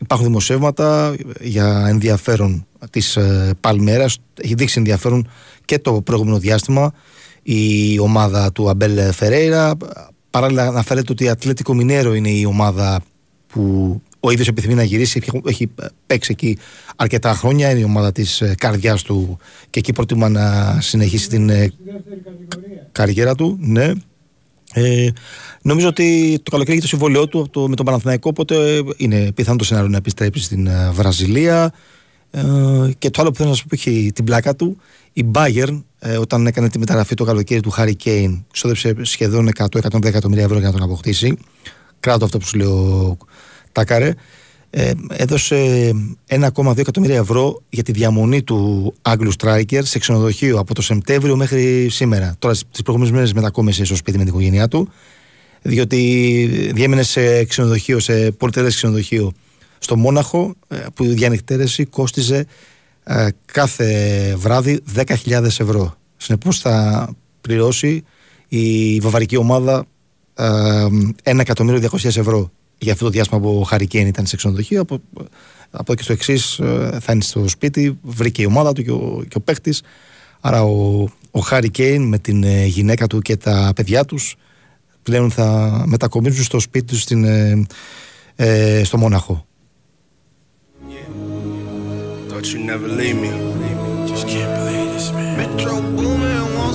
υπάρχουν δημοσιεύματα για ενδιαφέρον της ε, Παλμέρας. Έχει δείξει ενδιαφέρον και το προηγούμενο διάστημα η ομάδα του Αμπέλ Φερέιρα. Παράλληλα αναφέρεται ότι η Ατλέτικο Μινέρο είναι η ομάδα που ο ίδιος επιθυμεί να γυρίσει. Έχει- Έχει παίξει εκεί αρκετά χρόνια. Είναι η ομάδα της ε, καρδιάς του και εκεί προτιμά να συνεχίσει την ε, καριέρα του. Ναι. Ε, νομίζω ότι το καλοκαίρι έχει το συμβόλαιό του από το, με τον Παναθηναϊκό, οπότε είναι πιθανό το σενάριο να επιστρέψει στην ε, Βραζιλία. Ε, και το άλλο που θέλω να σα πω που έχει την πλάκα του, η Bayern ε, όταν έκανε τη μεταγραφή το καλοκαίρι του Harry Kane, ξόδεψε σχεδόν 100-110 εκατομμύρια ευρώ για να τον αποκτήσει. Κράτο αυτό που σου λέω, Τάκαρε. Ε, έδωσε 1,2 εκατομμύρια ευρώ για τη διαμονή του Άγγλου Striker σε ξενοδοχείο από το Σεπτέμβριο μέχρι σήμερα. Τώρα τις προηγούμενες μέρες μετακόμισε στο σπίτι με την οικογένειά του, διότι διέμενε σε ξενοδοχείο, σε πολυτερές ξενοδοχείο στο Μόναχο, ε, που η διανυκτέρεση κόστιζε ε, κάθε βράδυ 10.000 ευρώ. Συνεπώς θα πληρώσει η βαβαρική ομάδα ε, 1.200.000 ευρώ για αυτό το διάστημα που ο Χαρικέν ήταν σε ξενοδοχείο. Από, από εκεί στο εξής θα είναι στο σπίτι, βρήκε η ομάδα του και ο, και ο παίχτη. Άρα ο, ο Χάρη Κέιν με την ε, γυναίκα του και τα παιδιά τους πλέον θα μετακομίσουν στο σπίτι τους στην, ε, ε, στο Μόναχο. Thought